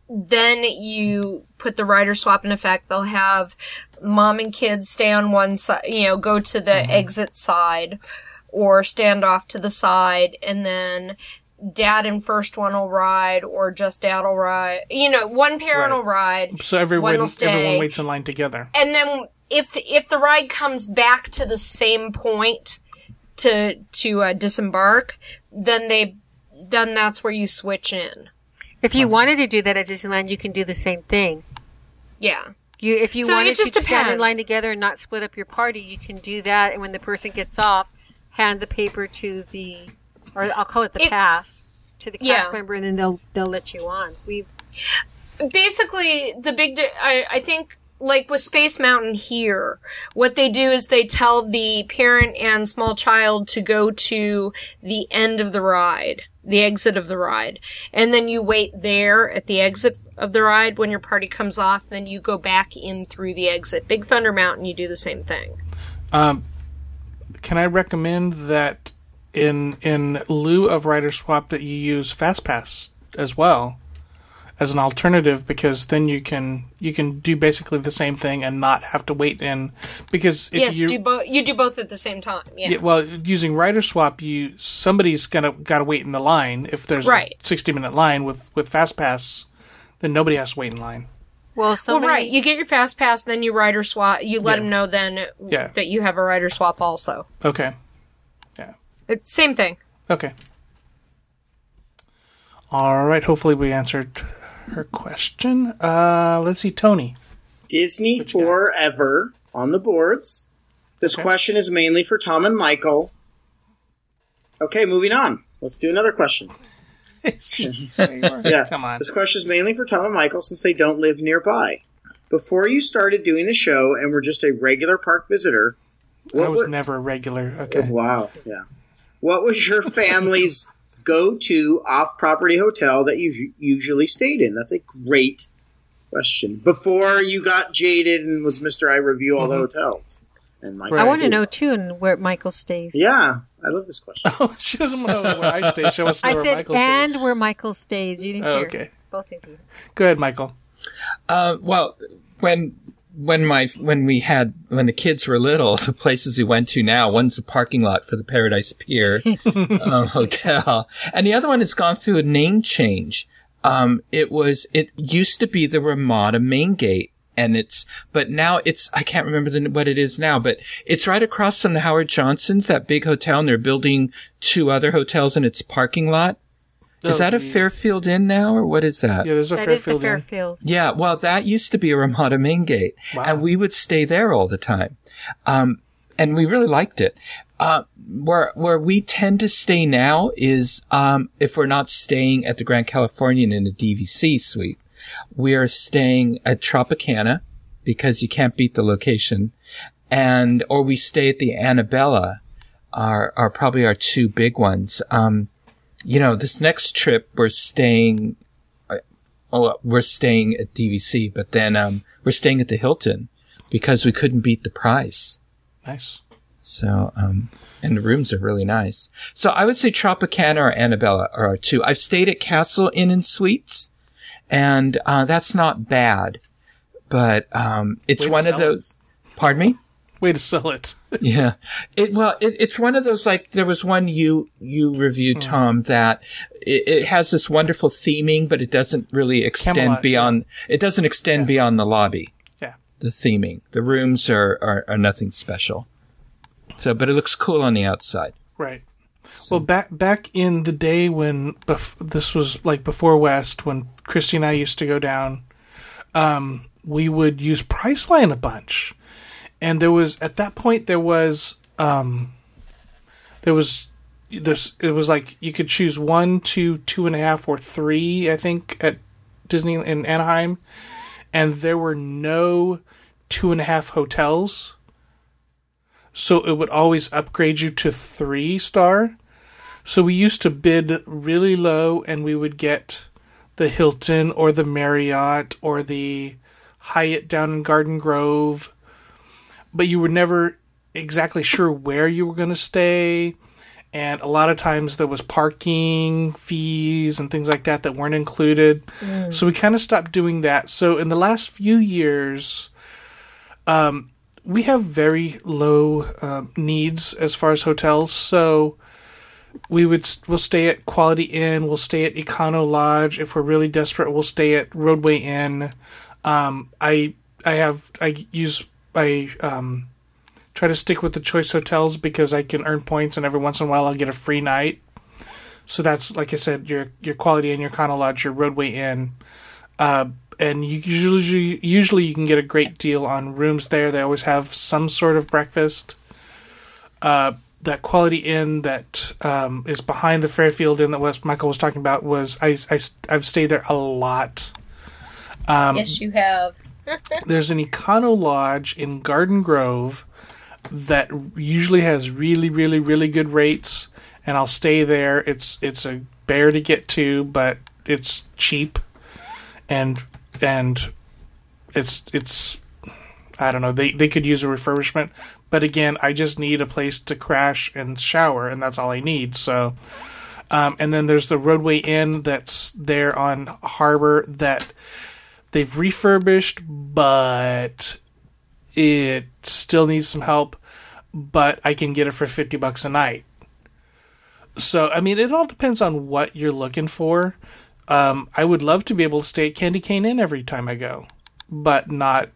then you put the rider swap in effect. They'll have mom and kids stay on one side, you know, go to the exit side, or stand off to the side, and then dad and first one will ride, or just dad will ride. You know, one parent Right. will ride. So everyone One will stay. everyone waits in line together. And then if if the ride comes back to the same point to to uh, disembark, then they then that's where you switch in. If you wanted to do that at Disneyland, you can do the same thing. Yeah. You, if you So wanted it just to stand in line together and not split up your party, you can do that. And when the person gets off, hand the paper to the, or I'll call it the It- pass, to the cast Yeah. member, and then they'll they'll let you on. We Basically, the big di- I I think like with Space Mountain here, what they do is they tell the parent and small child to go to the end of the ride, the exit of the ride, and then you wait there at the exit of the ride when your party comes off. Then you go back in through the exit. Big Thunder Mountain, you do the same thing. Um, can I recommend that in in lieu of rider swap that you use FastPass as well as an alternative because then you can you can do basically the same thing and not have to wait in because if yes, you do both. You do both at the same time. Yeah. yeah, well using rider swap you somebody's gonna gotta wait in the line if there's Right. a 60 minute line with with FastPass then nobody has to wait in line well, so well, right. You get your fast pass, then you rider swap. You let Yeah. them know then Yeah. that you have a rider swap also. okay It's same thing. Okay. All right. Hopefully, we answered her question. Uh, let's see, Tony. Disney you got? Forever on the boards. This Okay. question is mainly for Tom and Michael. Okay, moving on. Let's do another question. Yeah. Come on. This question is mainly for Tom and Michael since they don't live nearby. Before you started doing the show and were just a regular park visitor, I what was were- never a regular. Okay. Wow. Yeah. What was your family's go to off property hotel that you usually stayed in? That's a great question. Before you got jaded and was Mister I review all the hotels, and Michael, Right. I want to know too, and where Michael stays. Yeah, I love this question. Oh, she doesn't know where I stay. She wants to know I where said, Michael and stays. where Michael stays. You didn't Oh, hear. okay. Both of you. Go ahead, Michael. Uh, well, when when my when we had when the kids were little, the places we went to now, one's a parking lot for the Paradise Pier um, hotel, and the other one has gone through a name change. Um, it was it used to be the Ramada Main Gate. And it's, but now it's, I can't remember the, what it is now, but it's right across from the Howard Johnson's, that big hotel, and they're building two other hotels in its parking lot. Is that a the- Fairfield Inn now, or what is that? Yeah, there's a That is the Fairfield Inn. Fairfield. Yeah, well, that used to be a Ramada Main Gate, Wow. and we would stay there all the time, um, and we really liked it. Uh, where where we tend to stay now is um, if we're not staying at the Grand Californian in a DVC suite, we are staying at Tropicana because you can't beat the location, and or we stay at the Anabella, are are probably our two big ones. Um, you know, this next trip we're staying oh, we're staying at DVC, but then um, we're staying at the Hilton because we couldn't beat the price. Nice. So, um, and the rooms are really nice. So I would say Tropicana or Anabella are our two. I've stayed at Castle Inn and Suites, and uh, that's not bad, but um, it's Way to one of those. Pardon me. Way to sell it. Yeah. It, well, it, it's one of those, like, there was one you, you reviewed, Tom, that it, it has this wonderful theming, but it doesn't really extend Camelot, beyond, it doesn't extend beyond the lobby, yeah. the theming. The rooms are, are, are nothing special. So, but it looks cool on the outside. Right. Well, back back in the day when bef- this was like before West, when Christy and I used to go down, um, we would use Priceline a bunch, and there was at that point there was um, there was this it was like you could choose one, two, two and a half, or three. I think at Disney in Anaheim, and there were no two and a half hotels so it would always upgrade you to three star. So we used to bid really low and we would get the Hilton or the Marriott or the Hyatt down in Garden Grove. But you were never exactly sure where you were going to stay. And a lot of times there was parking fees and things like that that weren't included. So we kind of stopped doing that. So in the last few years, um, we have very low um, needs as far as hotels, so we would we'll stay at Quality Inn, we'll stay at Econo Lodge. If we're really desperate, we'll stay at Rodeway Inn. Um, I I have I use I um, try to stick with the choice hotels because I can earn points, and every once in a while I'll get a free night. So that's like I said, your your Quality Inn, your Econo Lodge, your Rodeway Inn. Uh, and you usually usually you can get a great deal on rooms there. They always have some sort of breakfast. Uh, that Quality Inn that um, is behind the Fairfield Inn that was Michael was talking about was I, I I've stayed there a lot. yes, you have. There's an Econo Lodge in Garden Grove that usually has really really really good rates, and I'll stay there. It's it's a bear to get to, but it's cheap, and and it's it's I don't know. They they could use a refurbishment, but again, I just need a place to crash and shower, and that's all I need. So, um, and then there's the Rodeway Inn that's there on Harbor that they've refurbished, but it still needs some help. But I can get it for fifty bucks a night. So I mean, it all depends on what you're looking for. Um, I would love to be able to stay at Candy Cane Inn every time I go, but not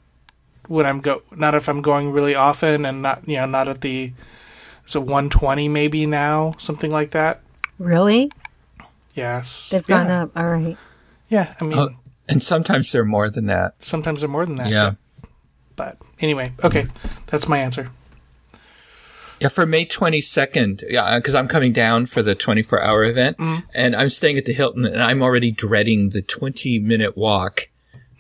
when I'm go not if I'm going really often and not you know not at the it's a 120 maybe now something like that. Really? Yes, They've yeah. gone up. All right. Yeah, I mean Oh, and sometimes they're more than that. sometimes they're more than that. Yeah. But anyway, okay, that's my answer. Yeah, for May 22nd, yeah, because I'm coming down for the 24 hour event mm-hmm. and I'm staying at the Hilton and I'm already dreading the 20 minute walk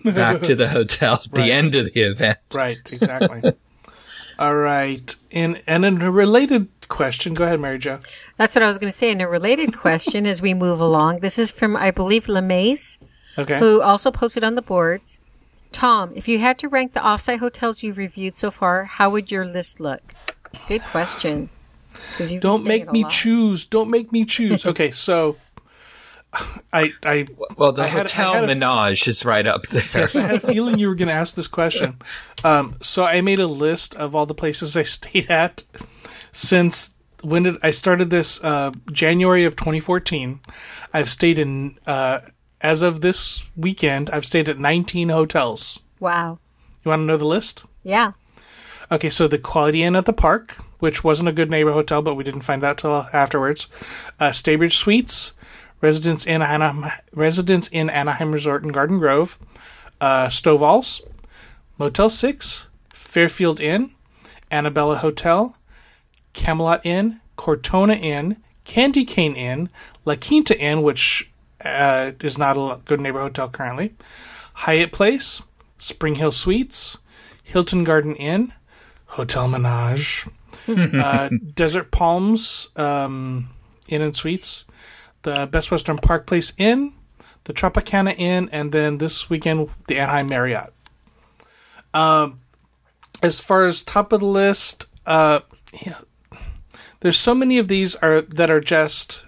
back to the hotel at Right. the end of the event. Right, exactly. All right, and and in a related question, go ahead, Mary Jo. That's what I was going to say. And a related question as we move along. This is from, I believe, LeMace, Okay. who also posted on the boards. Tom, if you had to rank the offsite hotels you've reviewed so far, how would your list look? Good question. Don't make me lot. choose. Don't make me choose. Okay, so I I Well, the I hotel had a- menage is right up there. Yes, I had a feeling you were going to ask this question. Um, so I made a list of all the places I stayed at since when did I started this? Uh, January of 2014. I've stayed in uh, as of this weekend. I've stayed at 19 hotels. Wow. You want to know the list? Yeah. Okay, so the Quality Inn at the Park, which wasn't a good neighbor hotel, but we didn't find out till afterwards. Uh, Staybridge Suites, Residence Inn Anaheim, Residence Inn Anaheim Resort in Garden Grove, uh, Stovall's, Motel Six, Fairfield Inn, Anabella Hotel, Camelot Inn, Cortona Inn, Candy Cane Inn, La Quinta Inn, which uh, is not a good neighbor hotel currently, Hyatt Place, Spring Hill Suites, Hilton Garden Inn, Hotel Menage, uh, Desert Palms um, Inn and Suites, the Best Western Park Place Inn, the Tropicana Inn, and then this weekend the Anaheim Marriott. Um, as far as top of the list, uh, yeah, there's so many of these are that are just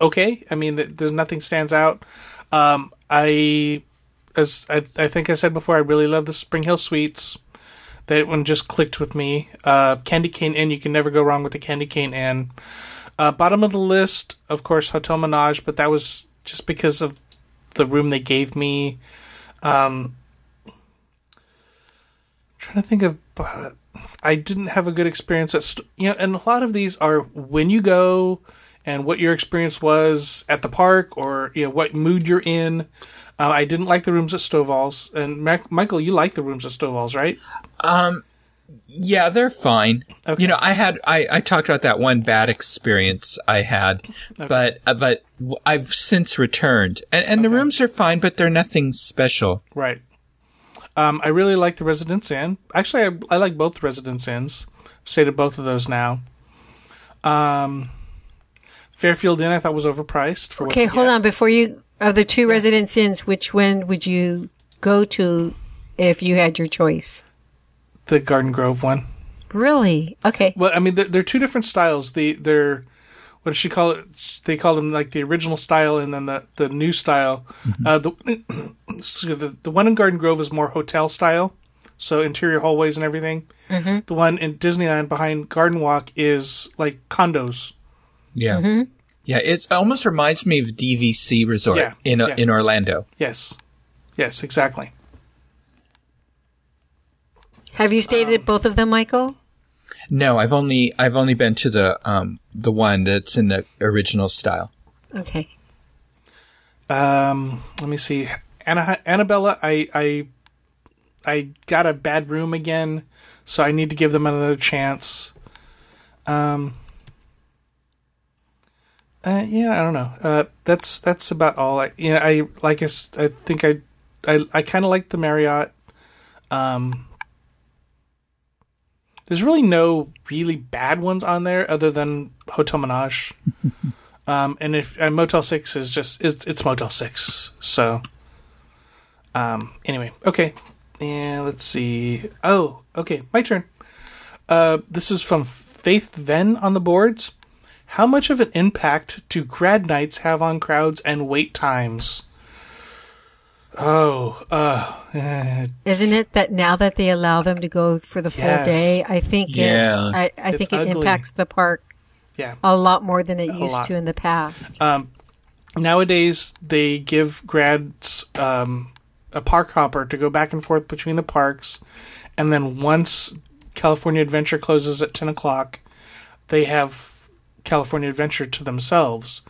okay. I mean, there's nothing stands out. Um, I, as I, I think I said before, I really love the Spring Hill Suites. That one just clicked with me. Uh, Candy Cane Inn, you can never go wrong with the Candy Cane Inn. Uh, bottom of the list, of course, Hotel Menage, but that was just because of the room they gave me. Um, trying to think of, uh, I didn't have a good experience at, you know, and a lot of these are when you go and what your experience was at the park or you know what mood you're in. Uh, I didn't like the rooms at Stovall's, and Mac- Michael, you like the rooms at Stovall's, right? Um, yeah, they're fine. Okay. You know, I had I, I talked about that one bad experience I had, but uh, but I've since returned, and and the rooms are fine, but they're nothing special. Right. Um, I really like the Residence Inn. Actually, I, I like both Residence Inns. Stayed at both of those now. Um, Fairfield Inn I thought was overpriced for what Okay, you hold get. on. Before you, of the two residence inns, which one would you go to if you had your choice? The Garden Grove one. Really? Okay. Well, I mean, they're, they're two different styles. The they're what does she call it? They call them like the original style and then the, the new style. Uh, the, so the the one in Garden Grove is more hotel style, so interior hallways and everything. The one in Disneyland behind Garden Walk is like condos. Yeah, yeah. It almost reminds me of DVC Resort Yeah, in uh, yeah. in Orlando. Yes, yes, exactly. Have you stayed Um, at both of them, Michael? No, I've only I've only been to the um the one that's in the original style. Okay. Um, let me see. Anna, Anabella, I, I, I got a bad room again, so I need to give them another chance. Um, uh, yeah, I don't know. Uh, that's that's about all. I, you know, I like. I think I, I, I kind of like the Marriott. Um, there's really no really bad ones on there other than Hotel Menage. Um, and if and Motel Six is just it's, it's Motel Six. So, um, anyway, okay, Yeah, let's see. Oh, okay, my turn. Uh, this is from Faith Venn on the boards. How much of an impact do grad nights have on crowds and wait times? Oh, uh, eh, Isn't it that now that they allow them to go for the full day, I think Yeah. it's, I, I It's think it ugly. impacts the park yeah. a lot more than it A used lot. to in the past. Um, nowadays they give grads um, a park hopper to go back and forth between the parks, and then once California Adventure closes at ten o'clock, they have California Adventure to themselves.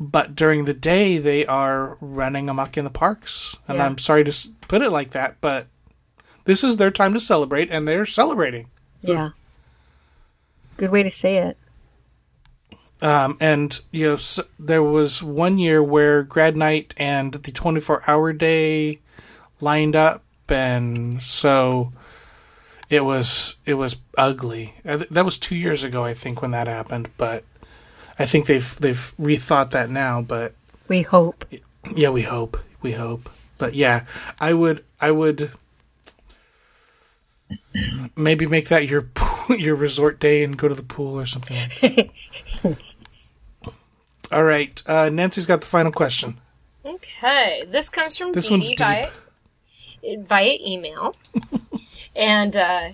But during the day, they are running amok in the parks, and Yeah. I'm sorry to put it like that, but this is their time to celebrate, and they're celebrating. Yeah. Good way to say it. Um, and you know, s there was one year where grad night and the 24 hour day lined up, and so it was it was ugly. Uh, That was two years ago, I think, when that happened. But I think they've they've rethought that now. But We hope. yeah, we hope, we hope. But yeah, I would I would maybe make that your your resort day and go to the pool or something. Like. All right, uh, Nancy's got the final question. Okay, this comes from This Dee one's Dee deep. via, via email. and uh,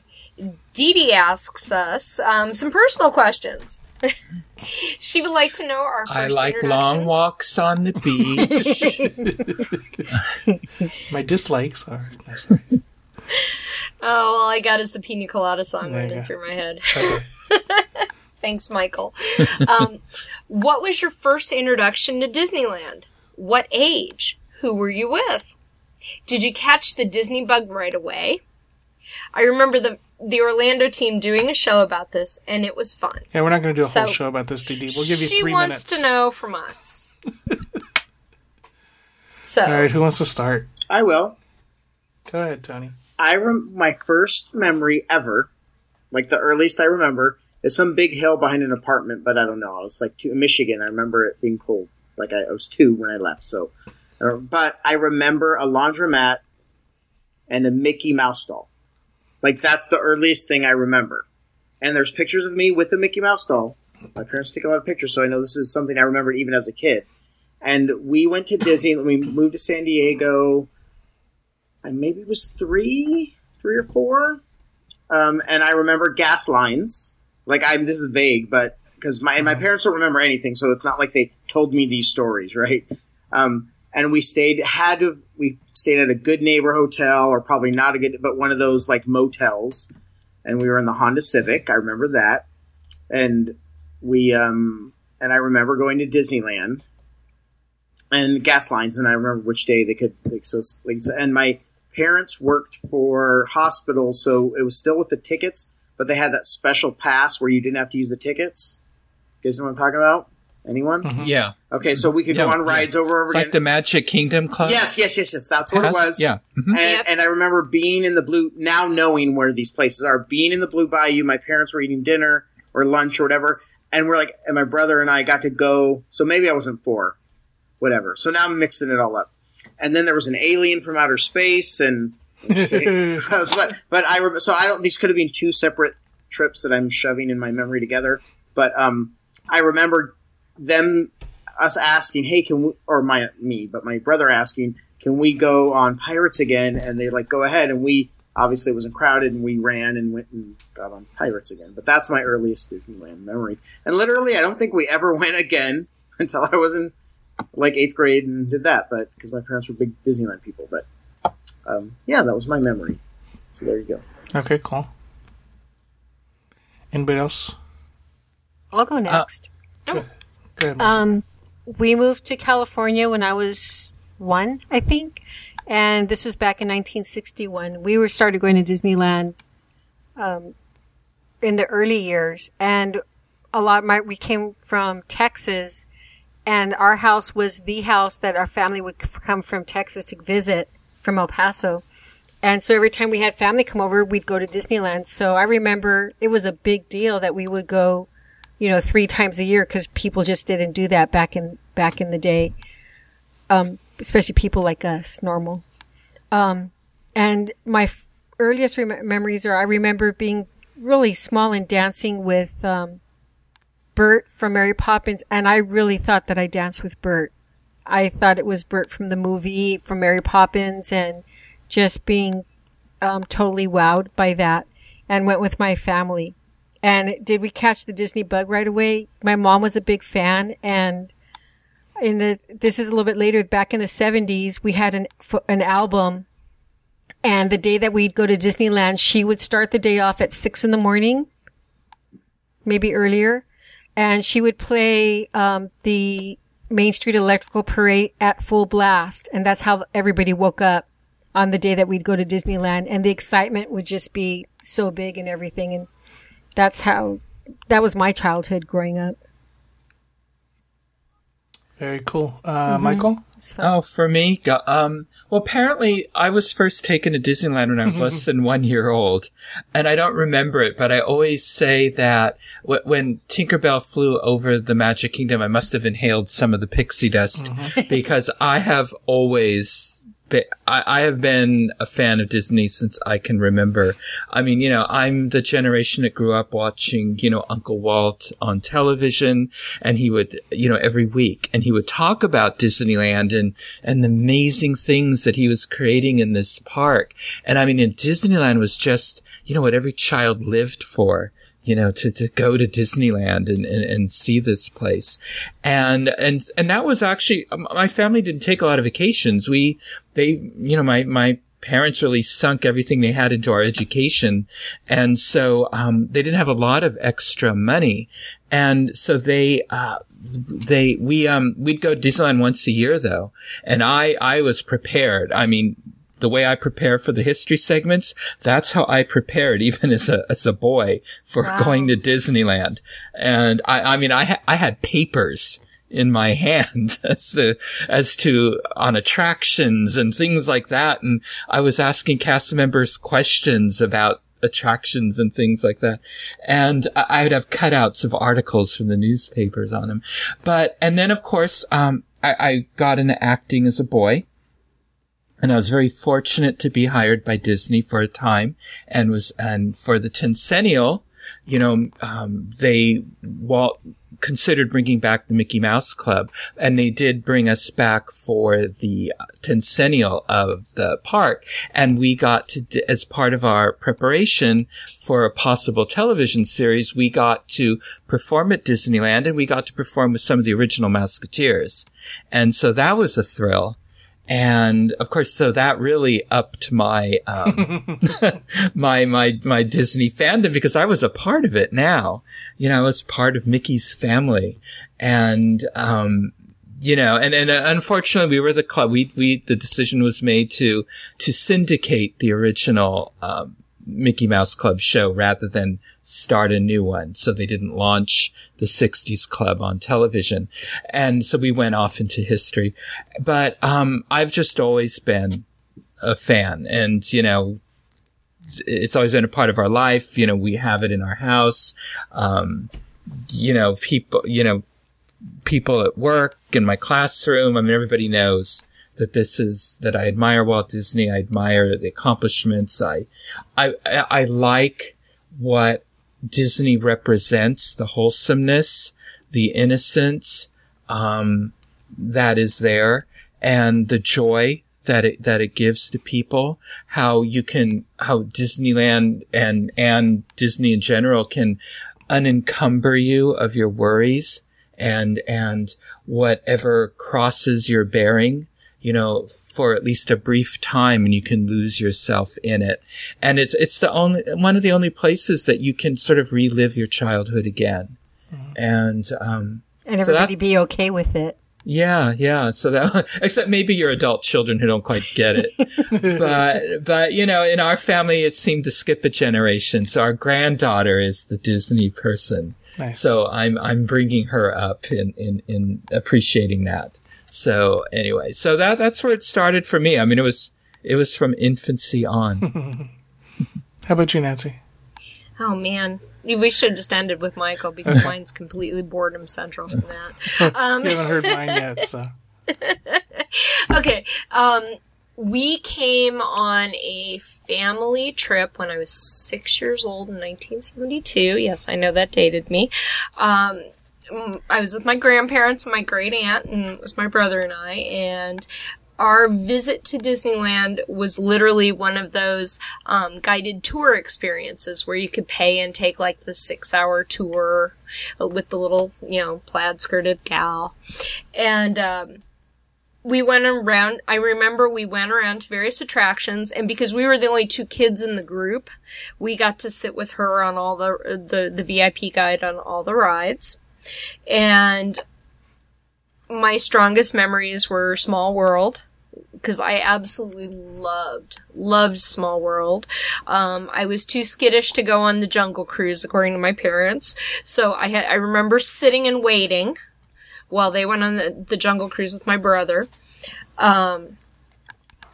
Dee Dee asks us um, some personal questions. she would like to know our first I like long walks on the beach. My dislikes are. no, sorry. Oh, all I got is the Pina Colada song There running go. through my head. Okay. Thanks, Michael. um, what was your first introduction to Disneyland? What age? Who were you with? Did you catch the Disney bug right away? I remember the the Orlando team doing a show about this, and it was fun. Yeah, we're not going to do a whole show about this, DD. We'll give you three minutes. she three wants to know from us. so, All right, who wants to start? I will. Go ahead, Tony. I rem- my first memory ever, like the earliest I remember, is some big hill behind an apartment. But I don't know. I was like two, in Michigan. I remember it being cold. Like I, I was two when I left. So, uh, but I remember a laundromat and a Mickey Mouse doll. Like that's the earliest thing I remember. And there's pictures of me with the Mickey Mouse doll. My parents take a lot of pictures, so I know this is something I remember even as a kid. And we went to Disney. We moved to San Diego. I maybe it was three, three or four. Um, and I remember gas lines. Like I'm, this is vague, but because my my parents don't remember anything, so it's not like they told me these stories, right? Um, and we stayed had to we stayed at a good neighbor hotel or probably not a good, but one of those like motels. And we were in the Honda Civic. I remember that, and we um and I remember going to Disneyland and gas lines, and I remember which day they could like so like and my parents worked for hospitals, so it was still with the tickets, but they had that special pass where you didn't have to use the tickets. You guys know what I'm talking about? Anyone? yeah. Okay, so we could go Yeah, on yeah. rides over and over It's like the Magic Kingdom Club. yes, yes, yes, yes. That's what it was. Yeah. Mhm. And, Yep. and I remember being in the blue, now knowing where these places are, being in the Blue Bayou. My parents were eating dinner or lunch or whatever, and we're like, and my brother and I got to go. So maybe I wasn't four, whatever. So now I'm mixing it all up. And then there was an alien from outer space, and but but I remember. So I don't. These could have been two separate trips that I'm shoving in my memory together. But um, I remember them us asking, "Hey, can we?" Or my me, but my brother asking, "Can we go on Pirates again?" And they like, "Go ahead." And we obviously it wasn't crowded, and we ran and went and got on Pirates again. But that's my earliest Disneyland memory. And literally, I don't think we ever went again until I was in like eighth grade and did that. But because my parents were big Disneyland people, but um, yeah, that was my memory. So there you go. Okay, cool. Anybody else? I'll go next. Go ahead. Um, we moved to California when I was one, I think, and this was back in 1961. We were started going to Disneyland um, in the early years, and a lot. Of my we came from Texas, and our house was the house that our family would come from Texas to visit from El Paso. And so every time we had family come over, we'd go to Disneyland. So I remember it was a big deal that we would go you know, three times a year because people just didn't do that back in back in the day. Um, especially people like us, normal. Um, and my f- earliest rem- memories are I remember being really small and dancing with um, Bert from Mary Poppins, and I really thought that I danced with Bert. I thought it was Bert from the movie from Mary Poppins, and just being um, totally wowed by that, and went with my family. And did we catch the Disney bug right away? My mom was a big fan, and in the this is a little bit later. Back in the seventies, we had an an album, and the day that we'd go to Disneyland, she would start the day off at six in the morning, maybe earlier, and she would play um, the Main Street Electrical Parade at full blast, and that's how everybody woke up on the day that we'd go to Disneyland, and the excitement would just be so big and everything, and that's how that was my childhood growing up. Very cool. Uh, Michael? It was fun. Oh, for me, um, well, apparently I was first taken to Disneyland when I was less than one year old, and I don't remember it, but I always say that w- when Tinkerbell flew over the Magic Kingdom, I must have inhaled some of the pixie dust because I have always But I, I have been a fan of Disney since I can remember. I mean, you know, I'm the generation that grew up watching, you know, Uncle Walt on television and he would, you know, every week and he would talk about Disneyland and, and the amazing things that he was creating in this park. And I mean, and Disneyland was just, you know, what every child lived for you know, to, to go to Disneyland and, and, and see this place. And, and, and that was actually, um, my family didn't take a lot of vacations. We, they, you know, my, my parents really sunk everything they had into our education. And so, um, they didn't have a lot of extra money. And so they, uh, they, we, um, we'd go to Disneyland once a year though. And I, I was prepared. I mean, the way I prepare for the history segments, that's how I prepared even as a, as a boy for wow. going to Disneyland. And I, I mean, I, ha- I had papers in my hand as to, as to on attractions and things like that. And I was asking cast members questions about attractions and things like that. And I would have cutouts of articles from the newspapers on them. But, and then of course, um, I, I got into acting as a boy and I was very fortunate to be hired by Disney for a time and was, and for the Tencennial, you know, um, they, Walt considered bringing back the Mickey Mouse Club and they did bring us back for the Tencennial of the park. And we got to, as part of our preparation for a possible television series, we got to perform at Disneyland and we got to perform with some of the original Mouseketeers. And so that was a thrill. And of course, so that really upped my, um, my, my, my Disney fandom because I was a part of it now. You know, I was part of Mickey's family. And, um, you know, and, and uh, unfortunately we were the club, we, we, the decision was made to, to syndicate the original, um, Mickey Mouse Club show rather than start a new one. So they didn't launch the 60s club on television. And so we went off into history. But, um, I've just always been a fan and, you know, it's always been a part of our life. You know, we have it in our house. Um, you know, people, you know, people at work in my classroom. I mean, everybody knows that this is that I admire Walt Disney. I admire the accomplishments. I, I, I like what Disney represents, the wholesomeness, the innocence, um, that is there, and the joy that it that it gives to people. How you can, how Disneyland and and Disney in general can unencumber you of your worries and and whatever crosses your bearing you know, for at least a brief time and you can lose yourself in it. And it's, it's the only, one of the only places that you can sort of relive your childhood again. Mm-hmm. And, um, and everybody so be okay with it. Yeah, yeah. So that, except maybe your adult children who don't quite get it. but, but, you know, in our family, it seemed to skip a generation. So our granddaughter is the Disney person. Nice. So I'm, I'm bringing her up in, in, in appreciating that. So anyway, so that that's where it started for me. I mean, it was it was from infancy on. How about you, Nancy? Oh man, we should have just ended with Michael because mine's completely boredom central from that. Um, you haven't heard mine yet, so. okay. Um, we came on a family trip when I was six years old in 1972. Yes, I know that dated me. Um, I was with my grandparents and my great aunt, and it was my brother and I, and our visit to Disneyland was literally one of those um, guided tour experiences where you could pay and take like the six hour tour with the little, you know, plaid skirted gal. And, um, we went around, I remember we went around to various attractions and because we were the only two kids in the group, we got to sit with her on all the, the, the VIP guide on all the rides. And my strongest memories were Small World because I absolutely loved loved Small World. Um, I was too skittish to go on the Jungle Cruise, according to my parents. So I had I remember sitting and waiting while they went on the, the Jungle Cruise with my brother. Um,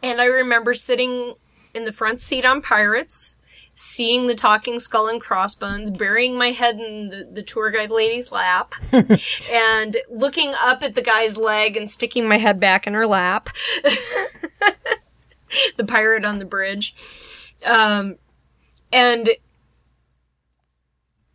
and I remember sitting in the front seat on Pirates seeing the talking skull and crossbones, burying my head in the, the tour guide lady's lap, and looking up at the guy's leg and sticking my head back in her lap. the pirate on the bridge. Um, and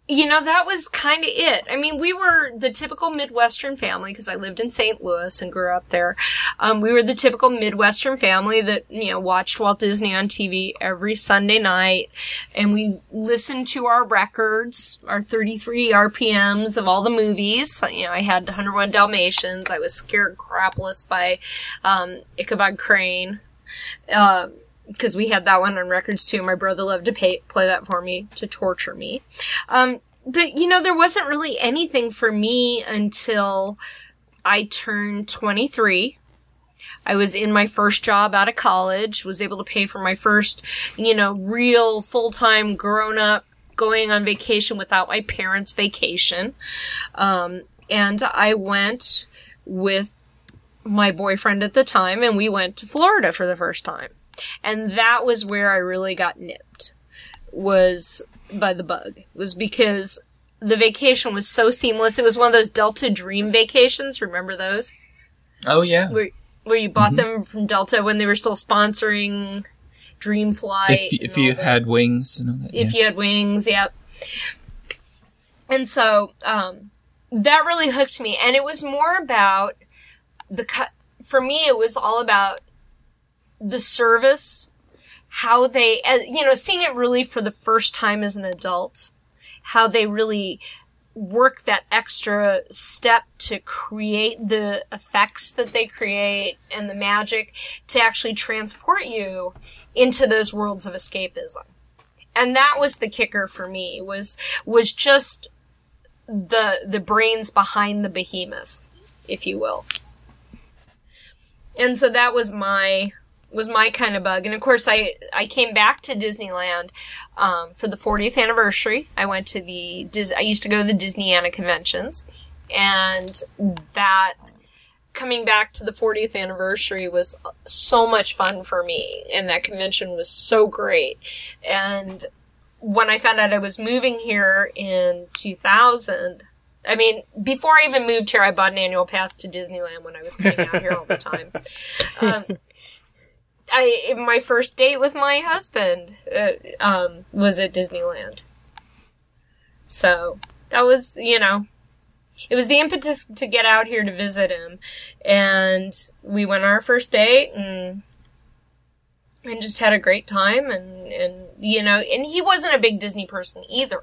you know, that was kind of it. I mean, we were the typical Midwestern family because I lived in St. Louis and grew up there. Um, we were the typical Midwestern family that, you know, watched Walt Disney on TV every Sunday night and we listened to our records, our 33 RPMs of all the movies. You know, I had 101 Dalmatians. I was scared crapless by, um, Ichabod Crane. Uh, because we had that one on records too. My brother loved to pay, play that for me to torture me. Um, but you know, there wasn't really anything for me until I turned 23. I was in my first job out of college, was able to pay for my first, you know, real full-time grown up going on vacation without my parents' vacation. Um, and I went with my boyfriend at the time and we went to Florida for the first time. And that was where I really got nipped. Was by the bug. Was because the vacation was so seamless. It was one of those Delta Dream vacations. Remember those? Oh yeah. Where where you bought them from Delta when they were still sponsoring Dream Flight. If, if you those. had wings and all that. if yeah. you had wings, yep. And so, um, that really hooked me. And it was more about the cut. For me, it was all about the service, how they, you know, seeing it really for the first time as an adult, how they really work that extra step to create the effects that they create and the magic to actually transport you into those worlds of escapism. And that was the kicker for me was was just the the brains behind the behemoth if you will. And so that was my was my kind of bug. And of course i i came back to disneyland um, for the 40th anniversary. I went to the Dis- i used to go to the disneyana conventions. And that coming back to the 40th anniversary was so much fun for me. And that convention was so great. And when i found out i was moving here in 2000 i mean before i even moved here i bought an annual pass to disneyland when i was coming out here all the time. Um, I, my first date with my husband uh, um, was at disneyland. So that was you know it was the impetus to get out here to visit him. And we went on our first date and and just had a great time and and you know and he wasn't a big disney person either.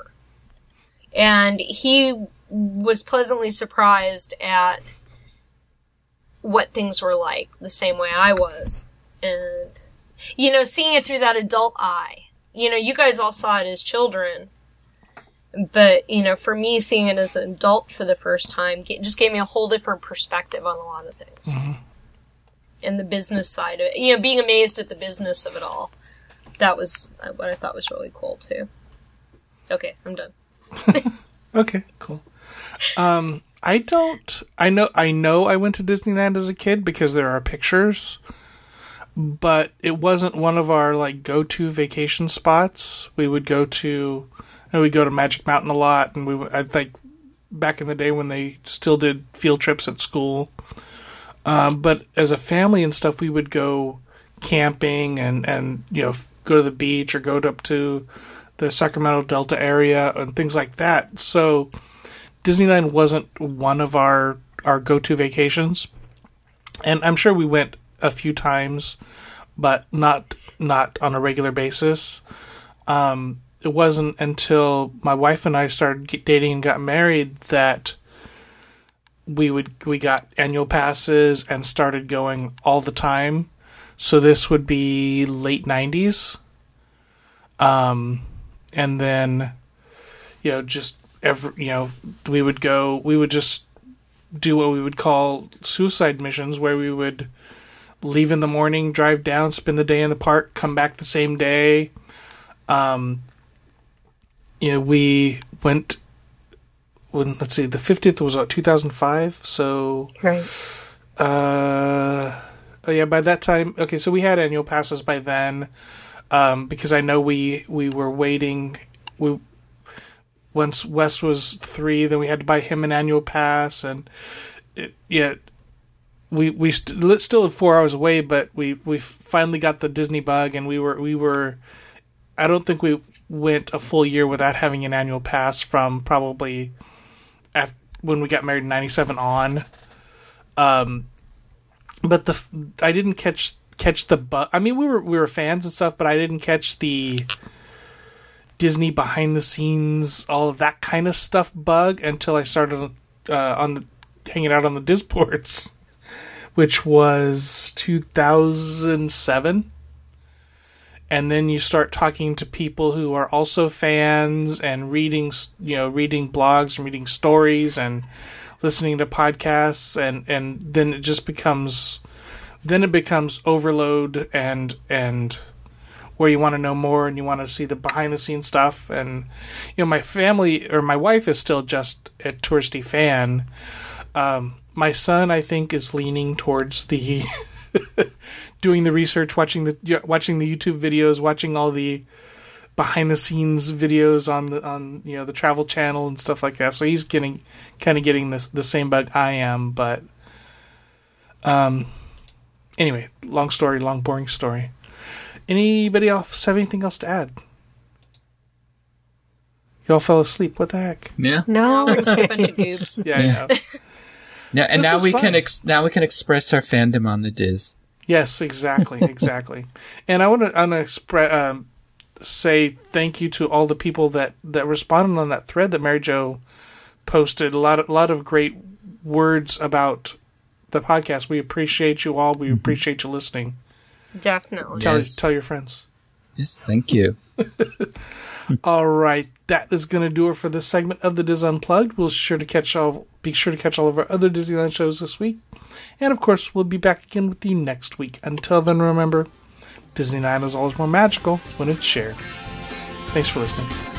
And he was pleasantly surprised at what things were like the same way i was and you know seeing it through that adult eye you know you guys all saw it as children but you know for me seeing it as an adult for the first time just gave me a whole different perspective on a lot of things and the business side of it you know being amazed at the business of it all that was what i thought was really cool too okay i'm done Okay, cool. Um, I don't. I know. I know. I went to Disneyland as a kid because there are pictures, but it wasn't one of our like go-to vacation spots. We would go to. And we go to Magic Mountain a lot, and we. I think back in the day when they still did field trips at school. Um, but as a family and stuff, we would go camping and and you know go to the beach or go up to the Sacramento Delta area and things like that. So Disneyland wasn't one of our our go to vacations, and I'm sure we went a few times, but not not on a regular basis. Um, it wasn't until my wife and I started dating and got married that we would we got annual passes and started going all the time. So this would be late '90s, um, and then you know just every you know we would go we would just do what we would call suicide missions where we would leave in the morning drive down spend the day in the park come back the same day um you know we went when let's see the 50th was uh, 2005 so Right. uh, oh yeah. By that time, okay. So we had annual passes by then, um, because I know we we were waiting. We once Wes was three, then we had to buy him an annual pass, and it, yeah, we we st- still four hours away, but we we finally got the Disney bug, and we were we were. I don't think we went a full year without having an annual pass from probably after, when we got married in '97 on. Um, but the I didn't catch catch the bug. I mean, we were we were fans and stuff, but I didn't catch the Disney behind the scenes, all of that kind of stuff bug until I started uh, on the hanging out on the DISboards, which was 2007. And then you start talking to people who are also fans and reading, you know, reading blogs and reading stories and listening to podcasts, and and then it just becomes, then it becomes overload and and where you want to know more and you want to see the behind the scenes stuff. And you know, my family or my wife is still just a touristy fan. Um, my son, I think, is leaning towards the doing the research, watching the watching the YouTube videos, watching all the behind the scenes videos on the on you know the travel channel and stuff like that. So he's getting kind of getting this the same bug I am, but um anyway, long story, long boring story. Anybody else have anything else to add? Y'all fell asleep. What the heck? Yeah. No. We're just a bunch of goobs. Yeah, I Yeah. Know. Yeah, and This now we fun. can ex- now we can express our fandom on the DIS. Yes, exactly, exactly. and I want to, I want to express, um, say thank you to all the people that that responded on that thread that Mary Jo posted. A lot of, a lot of great words about the podcast. We appreciate you all. We appreciate you listening. Definitely. Tell Yes. tell your friends. Yes, thank you. All right, that is going to do it for this segment of the DIS Unplugged. We'll sure to catch all be sure to catch all of our other Disneyland shows this week, and of course, we'll be back again with you next week. Until then, remember, Disneyland is always more magical when it's shared. Thanks for listening.